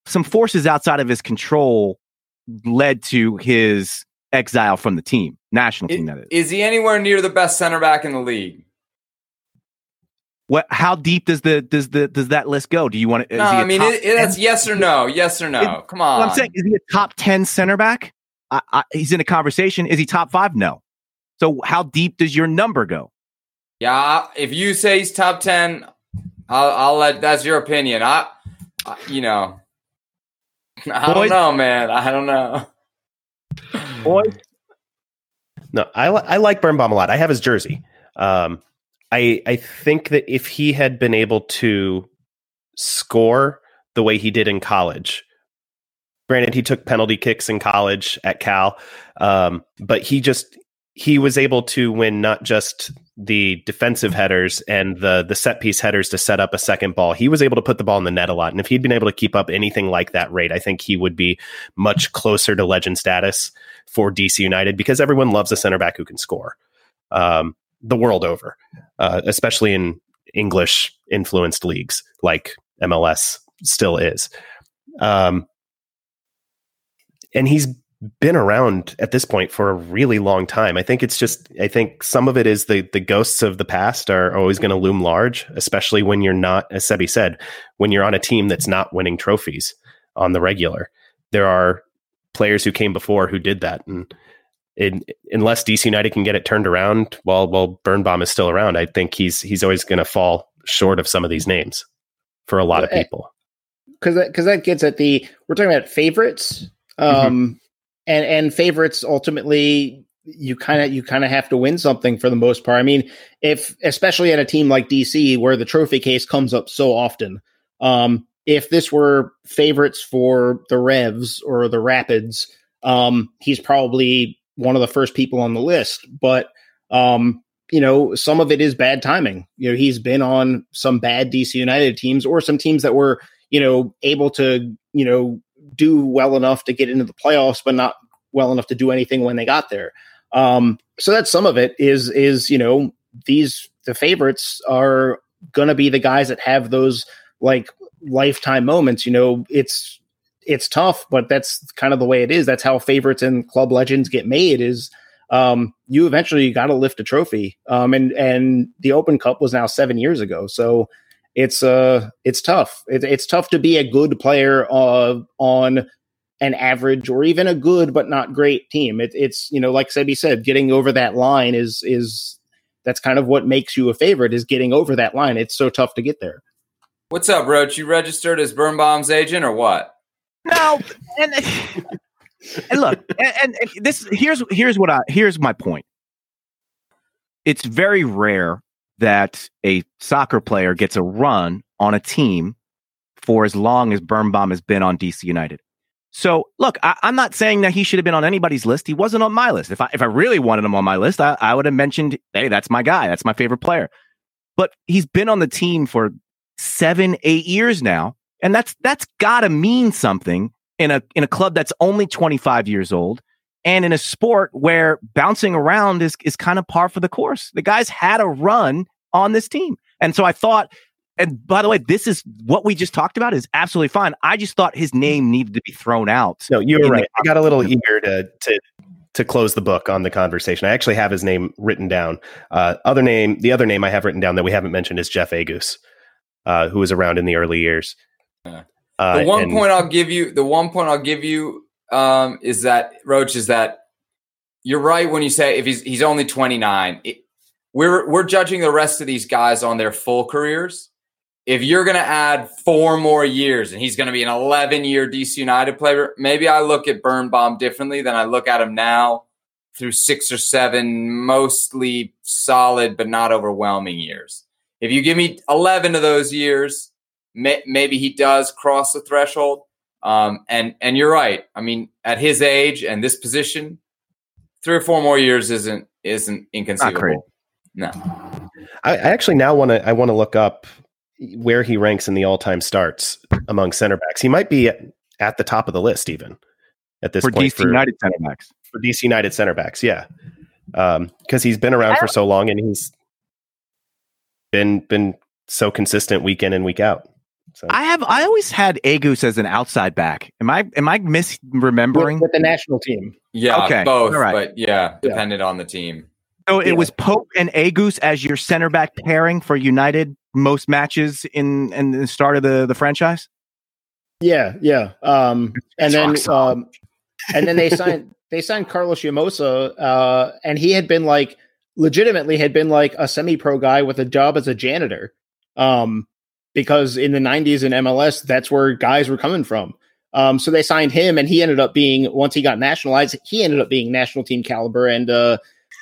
some forces outside of his control led to his exile from the team, national team. That is. Is he anywhere near the best center back in the league? What? How deep does the does the does that list go? Do you want to? No, I mean it, it, that's yes or no. Yes or no. It, Come on. I'm saying, is he a top ten center back? I, I, he's in a conversation. Is he top five? No. So how deep does your number go? Yeah, if you say he's top ten, I'll, I'll let. That's your opinion. I, I you know, I don't know, man. I don't know. Boy. No, I, I like Birnbaum a lot. I have his jersey. Um, I I think that if he had been able to score the way he did in college, granted, he took penalty kicks in college at Cal, um, but he just he was able to win not just the defensive headers and the the set piece headers to set up a second ball. He was able to put the ball in the net a lot, and if he'd been able to keep up anything like that rate, I think he would be much closer to legend status for DC United because everyone loves a center back who can score um, the world over, uh, especially in English influenced leagues like MLS still is. Um, and he's been around at this point for a really long time. I think it's just I think some of it is the the ghosts of the past are always going to loom large, especially when you're not, as Sebi said, when you're on a team that's not winning trophies on the regular. There are players who came before who did that, and in, unless DC United can get it turned around while while Birnbaum is still around, I think he's he's always going to fall short of some of these names for a lot of people. Because because that, that, gets at the we're talking about favorites, mm-hmm. um, mm-hmm. and and favorites ultimately you kind of you kind of have to win something for the most part. I mean, if especially at a team like DC where the trophy case comes up so often, um, if this were favorites for the Revs or the Rapids, um, he's probably one of the first people on the list. But um, you know, some of it is bad timing. You know, he's been on some bad DC United teams or some teams that were, you know, able to, you know, do well enough to get into the playoffs, but not well enough to do anything when they got there. Um, so that's some of it is is, you know, these the favorites are gonna be the guys that have those like lifetime moments. You know, it's it's tough, but that's kind of the way it is. That's how favorites and club legends get made is um, you eventually got to lift a trophy. Um, and and the Open Cup was now seven years ago, so it's uh it's tough. It, it's tough to be a good player uh, on an average or even a good but not great team. It, it's you know like Sebi said, getting over that line is is that's kind of what makes you a favorite is getting over that line. It's so tough to get there. What's up, Roach? You registered as Birnbaum's agent or what? No, and and look, and, and, and this here's here's what I here's my point. It's very rare that a soccer player gets a run on a team for as long as Birnbaum has been on DC United. So look, I, am not saying that he should have been on anybody's list. He wasn't on my list. If I if I really wanted him on my list, I, I would have mentioned, hey, that's my guy. That's my favorite player. But he's been on the team for seven, eight years now. And that's that's gotta mean something in a in a club that's only 25 years old and in a sport where bouncing around is is kind of par for the course. The guys had a run on this team. And so I thought and by the way, this is what we just talked about is absolutely fine. I just thought his name needed to be thrown out. No, you were right. I got a little eager to to to close the book on the conversation. I actually have his name written down. Uh, other name, the other name I have written down that we haven't mentioned is Jeff Agoos, uh, who was around in the early years. Uh, the one and, point I'll give you, the one point I'll give you um, is that Roach is that you're right when you say if he's he's only 29. It, we're we're judging the rest of these guys on their full careers. If you're going to add four more years and he's going to be an 11 year DC United player, maybe I look at Birnbaum differently than I look at him now through six or seven mostly solid but not overwhelming years. If you give me 11 of those years, may, maybe he does cross the threshold. Um, and and you're right. I mean, at his age and this position, three or four more years isn't isn't inconceivable. No, I, I actually now want to I want to look up where he ranks in the all time starts among center backs. He might be at, at, the top of the list even at this point for point DC for, United center backs. For DC United center backs, yeah, because um, he's been around for so long and he's been been so consistent week in and week out. So I have I always had Agoos as an outside back. Am I am I misremembering with, with the national team? Yeah, okay. both. All right. But yeah, depended yeah. on the team. So it was Pope and Agoos as your center back pairing for United most matches in in the start of the the franchise. Yeah, yeah. Um, and then um, and then they signed they signed Carlos Llamosa, uh, and he had been like legitimately had been like a semi pro guy with a job as a janitor. Um, because in the 90s in MLS, that's where guys were coming from. Um, so they signed him, and he ended up being once he got nationalized, he ended up being national team caliber. And uh,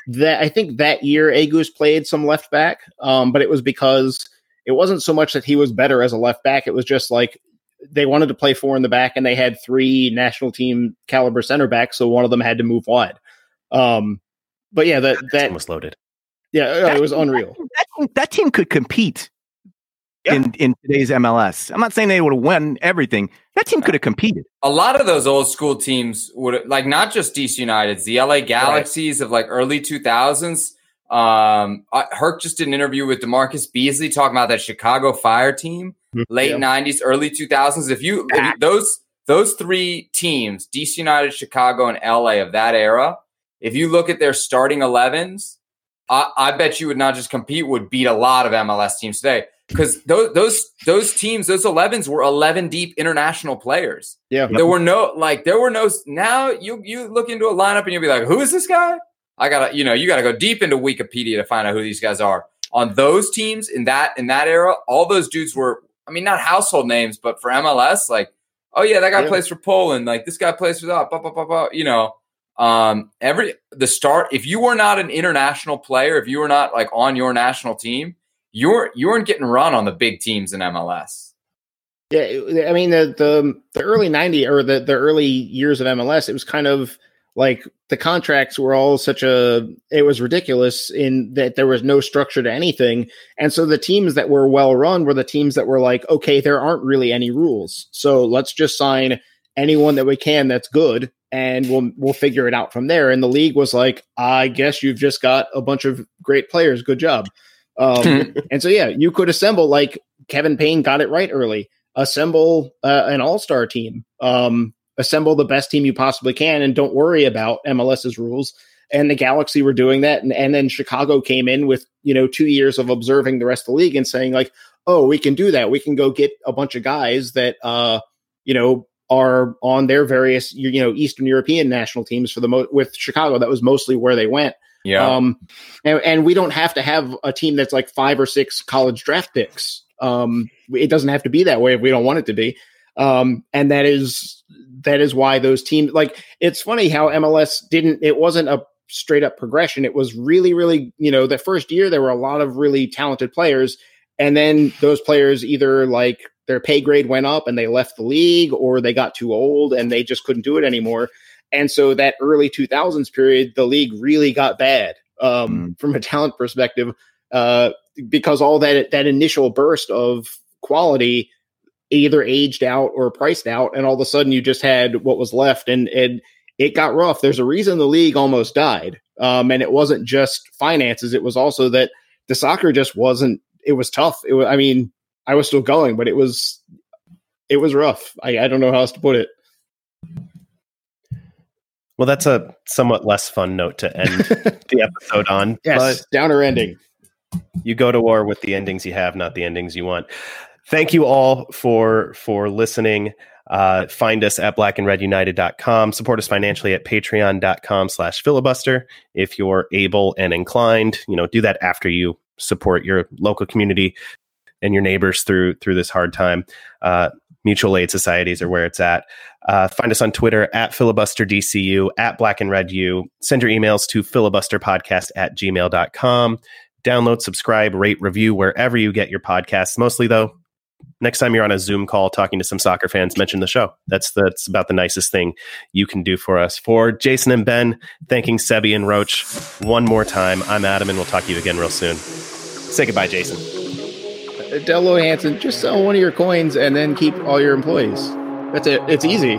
that I think that year Agoos played some left back, um, but it was because it wasn't so much that he was better as a left back. It was just like they wanted to play four in the back, and they had three national team caliber center backs, so one of them had to move wide. Um, but yeah, that that was loaded. Yeah, it was unreal. That, that team could compete in in today's MLS. I'm not saying they would have won everything. That team could have competed. A lot of those old school teams would like not just DC United's, the LA Galaxies right. of like early 2000s. Um, Herc just did an interview with DaMarcus Beasley talking about that Chicago Fire team, mm-hmm. late yeah. 90s, early 2000s. If you, if you those those three teams, DC United, Chicago, and LA of that era, if you look at their starting 11s, I, I bet you would not just compete, would beat a lot of MLS teams today because those those those teams, those 11s were 11 deep international players. Yeah, there were no like there were no. Now you you look into a lineup and you'll be like, who is this guy? I gotta you know you gotta go deep into Wikipedia to find out who these guys are. On those teams in that in that era, all those dudes were. I mean, not household names, but for MLS, like, oh yeah, that guy yeah. plays for Poland. Like this guy plays for that. Blah, blah, blah, blah, you know, um, every the start. If you were not an international player, if you were not like on your national team, you you weren't getting run on the big teams in MLS. Yeah, I mean the the, the early '90s or the the early years of MLS, it was kind of like the contracts were all such a it was ridiculous in that there was no structure to anything. And so the teams that were well run were the teams that were like okay there aren't really any rules. So let's just sign anyone that we can that's good and we'll we'll figure it out from there. And the league was like i guess you've just got a bunch of great players. Good job um, and so, yeah, you could assemble like Kevin Payne got it right early. Assemble uh, an all star team. Um, assemble the best team you possibly can, and don't worry about MLS's rules. And the Galaxy were doing that, and, and then Chicago came in with you know two years of observing the rest of the league and saying like, oh, we can do that. We can go get a bunch of guys that uh, you know are on their various you know Eastern European national teams for the mo- with Chicago. That was mostly where they went. Yeah. Um, and, and, we don't have to have a team that's like five or six college draft picks. Um, it doesn't have to be that way if we don't want it to be. Um, and that is that is why those teams like it's funny how MLS didn't. It wasn't a straight up progression. It was really, really you know the first year there were a lot of really talented players, and then those players either like their pay grade went up and they left the league, or they got too old and they just couldn't do it anymore. And so that early 2000s period, the league really got bad um, mm. from a talent perspective uh, because all that that initial burst of quality either aged out or priced out, and all of a sudden you just had what was left, and and it got rough. There's a reason the league almost died, um, and it wasn't just finances; it was also that the soccer just wasn't. It was tough. It was, I mean, I was still going, but it was it was rough. I, I don't know how else to put it. Well, that's a somewhat less fun note to end the episode on. Yes, but downer ending. You go to war with the endings you have, not the endings you want. Thank you all for for listening. Uh, find us at blackandredunited.com. Support us financially at patreon.com slash filibuster. If you're able and inclined, you know, do that after you support your local community and your neighbors through through this hard time. Uh, mutual aid societies are where it's at. Uh, find us on Twitter at filibusterdcu, at black and red u. Send your emails to filibusterpodcast at gmail.com. Download, subscribe, rate, review wherever you get your podcasts. Mostly, though, next time you're on a Zoom call talking to some soccer fans, mention the show. That's that's about the nicest thing you can do for us. For Jason and Ben, thanking Sebi and Roach one more time. I'm Adam, and we'll talk to you again real soon. Say goodbye, Jason. Dell Loy Hansen, just sell one of your coins and then keep all your employees. That's it. It's easy.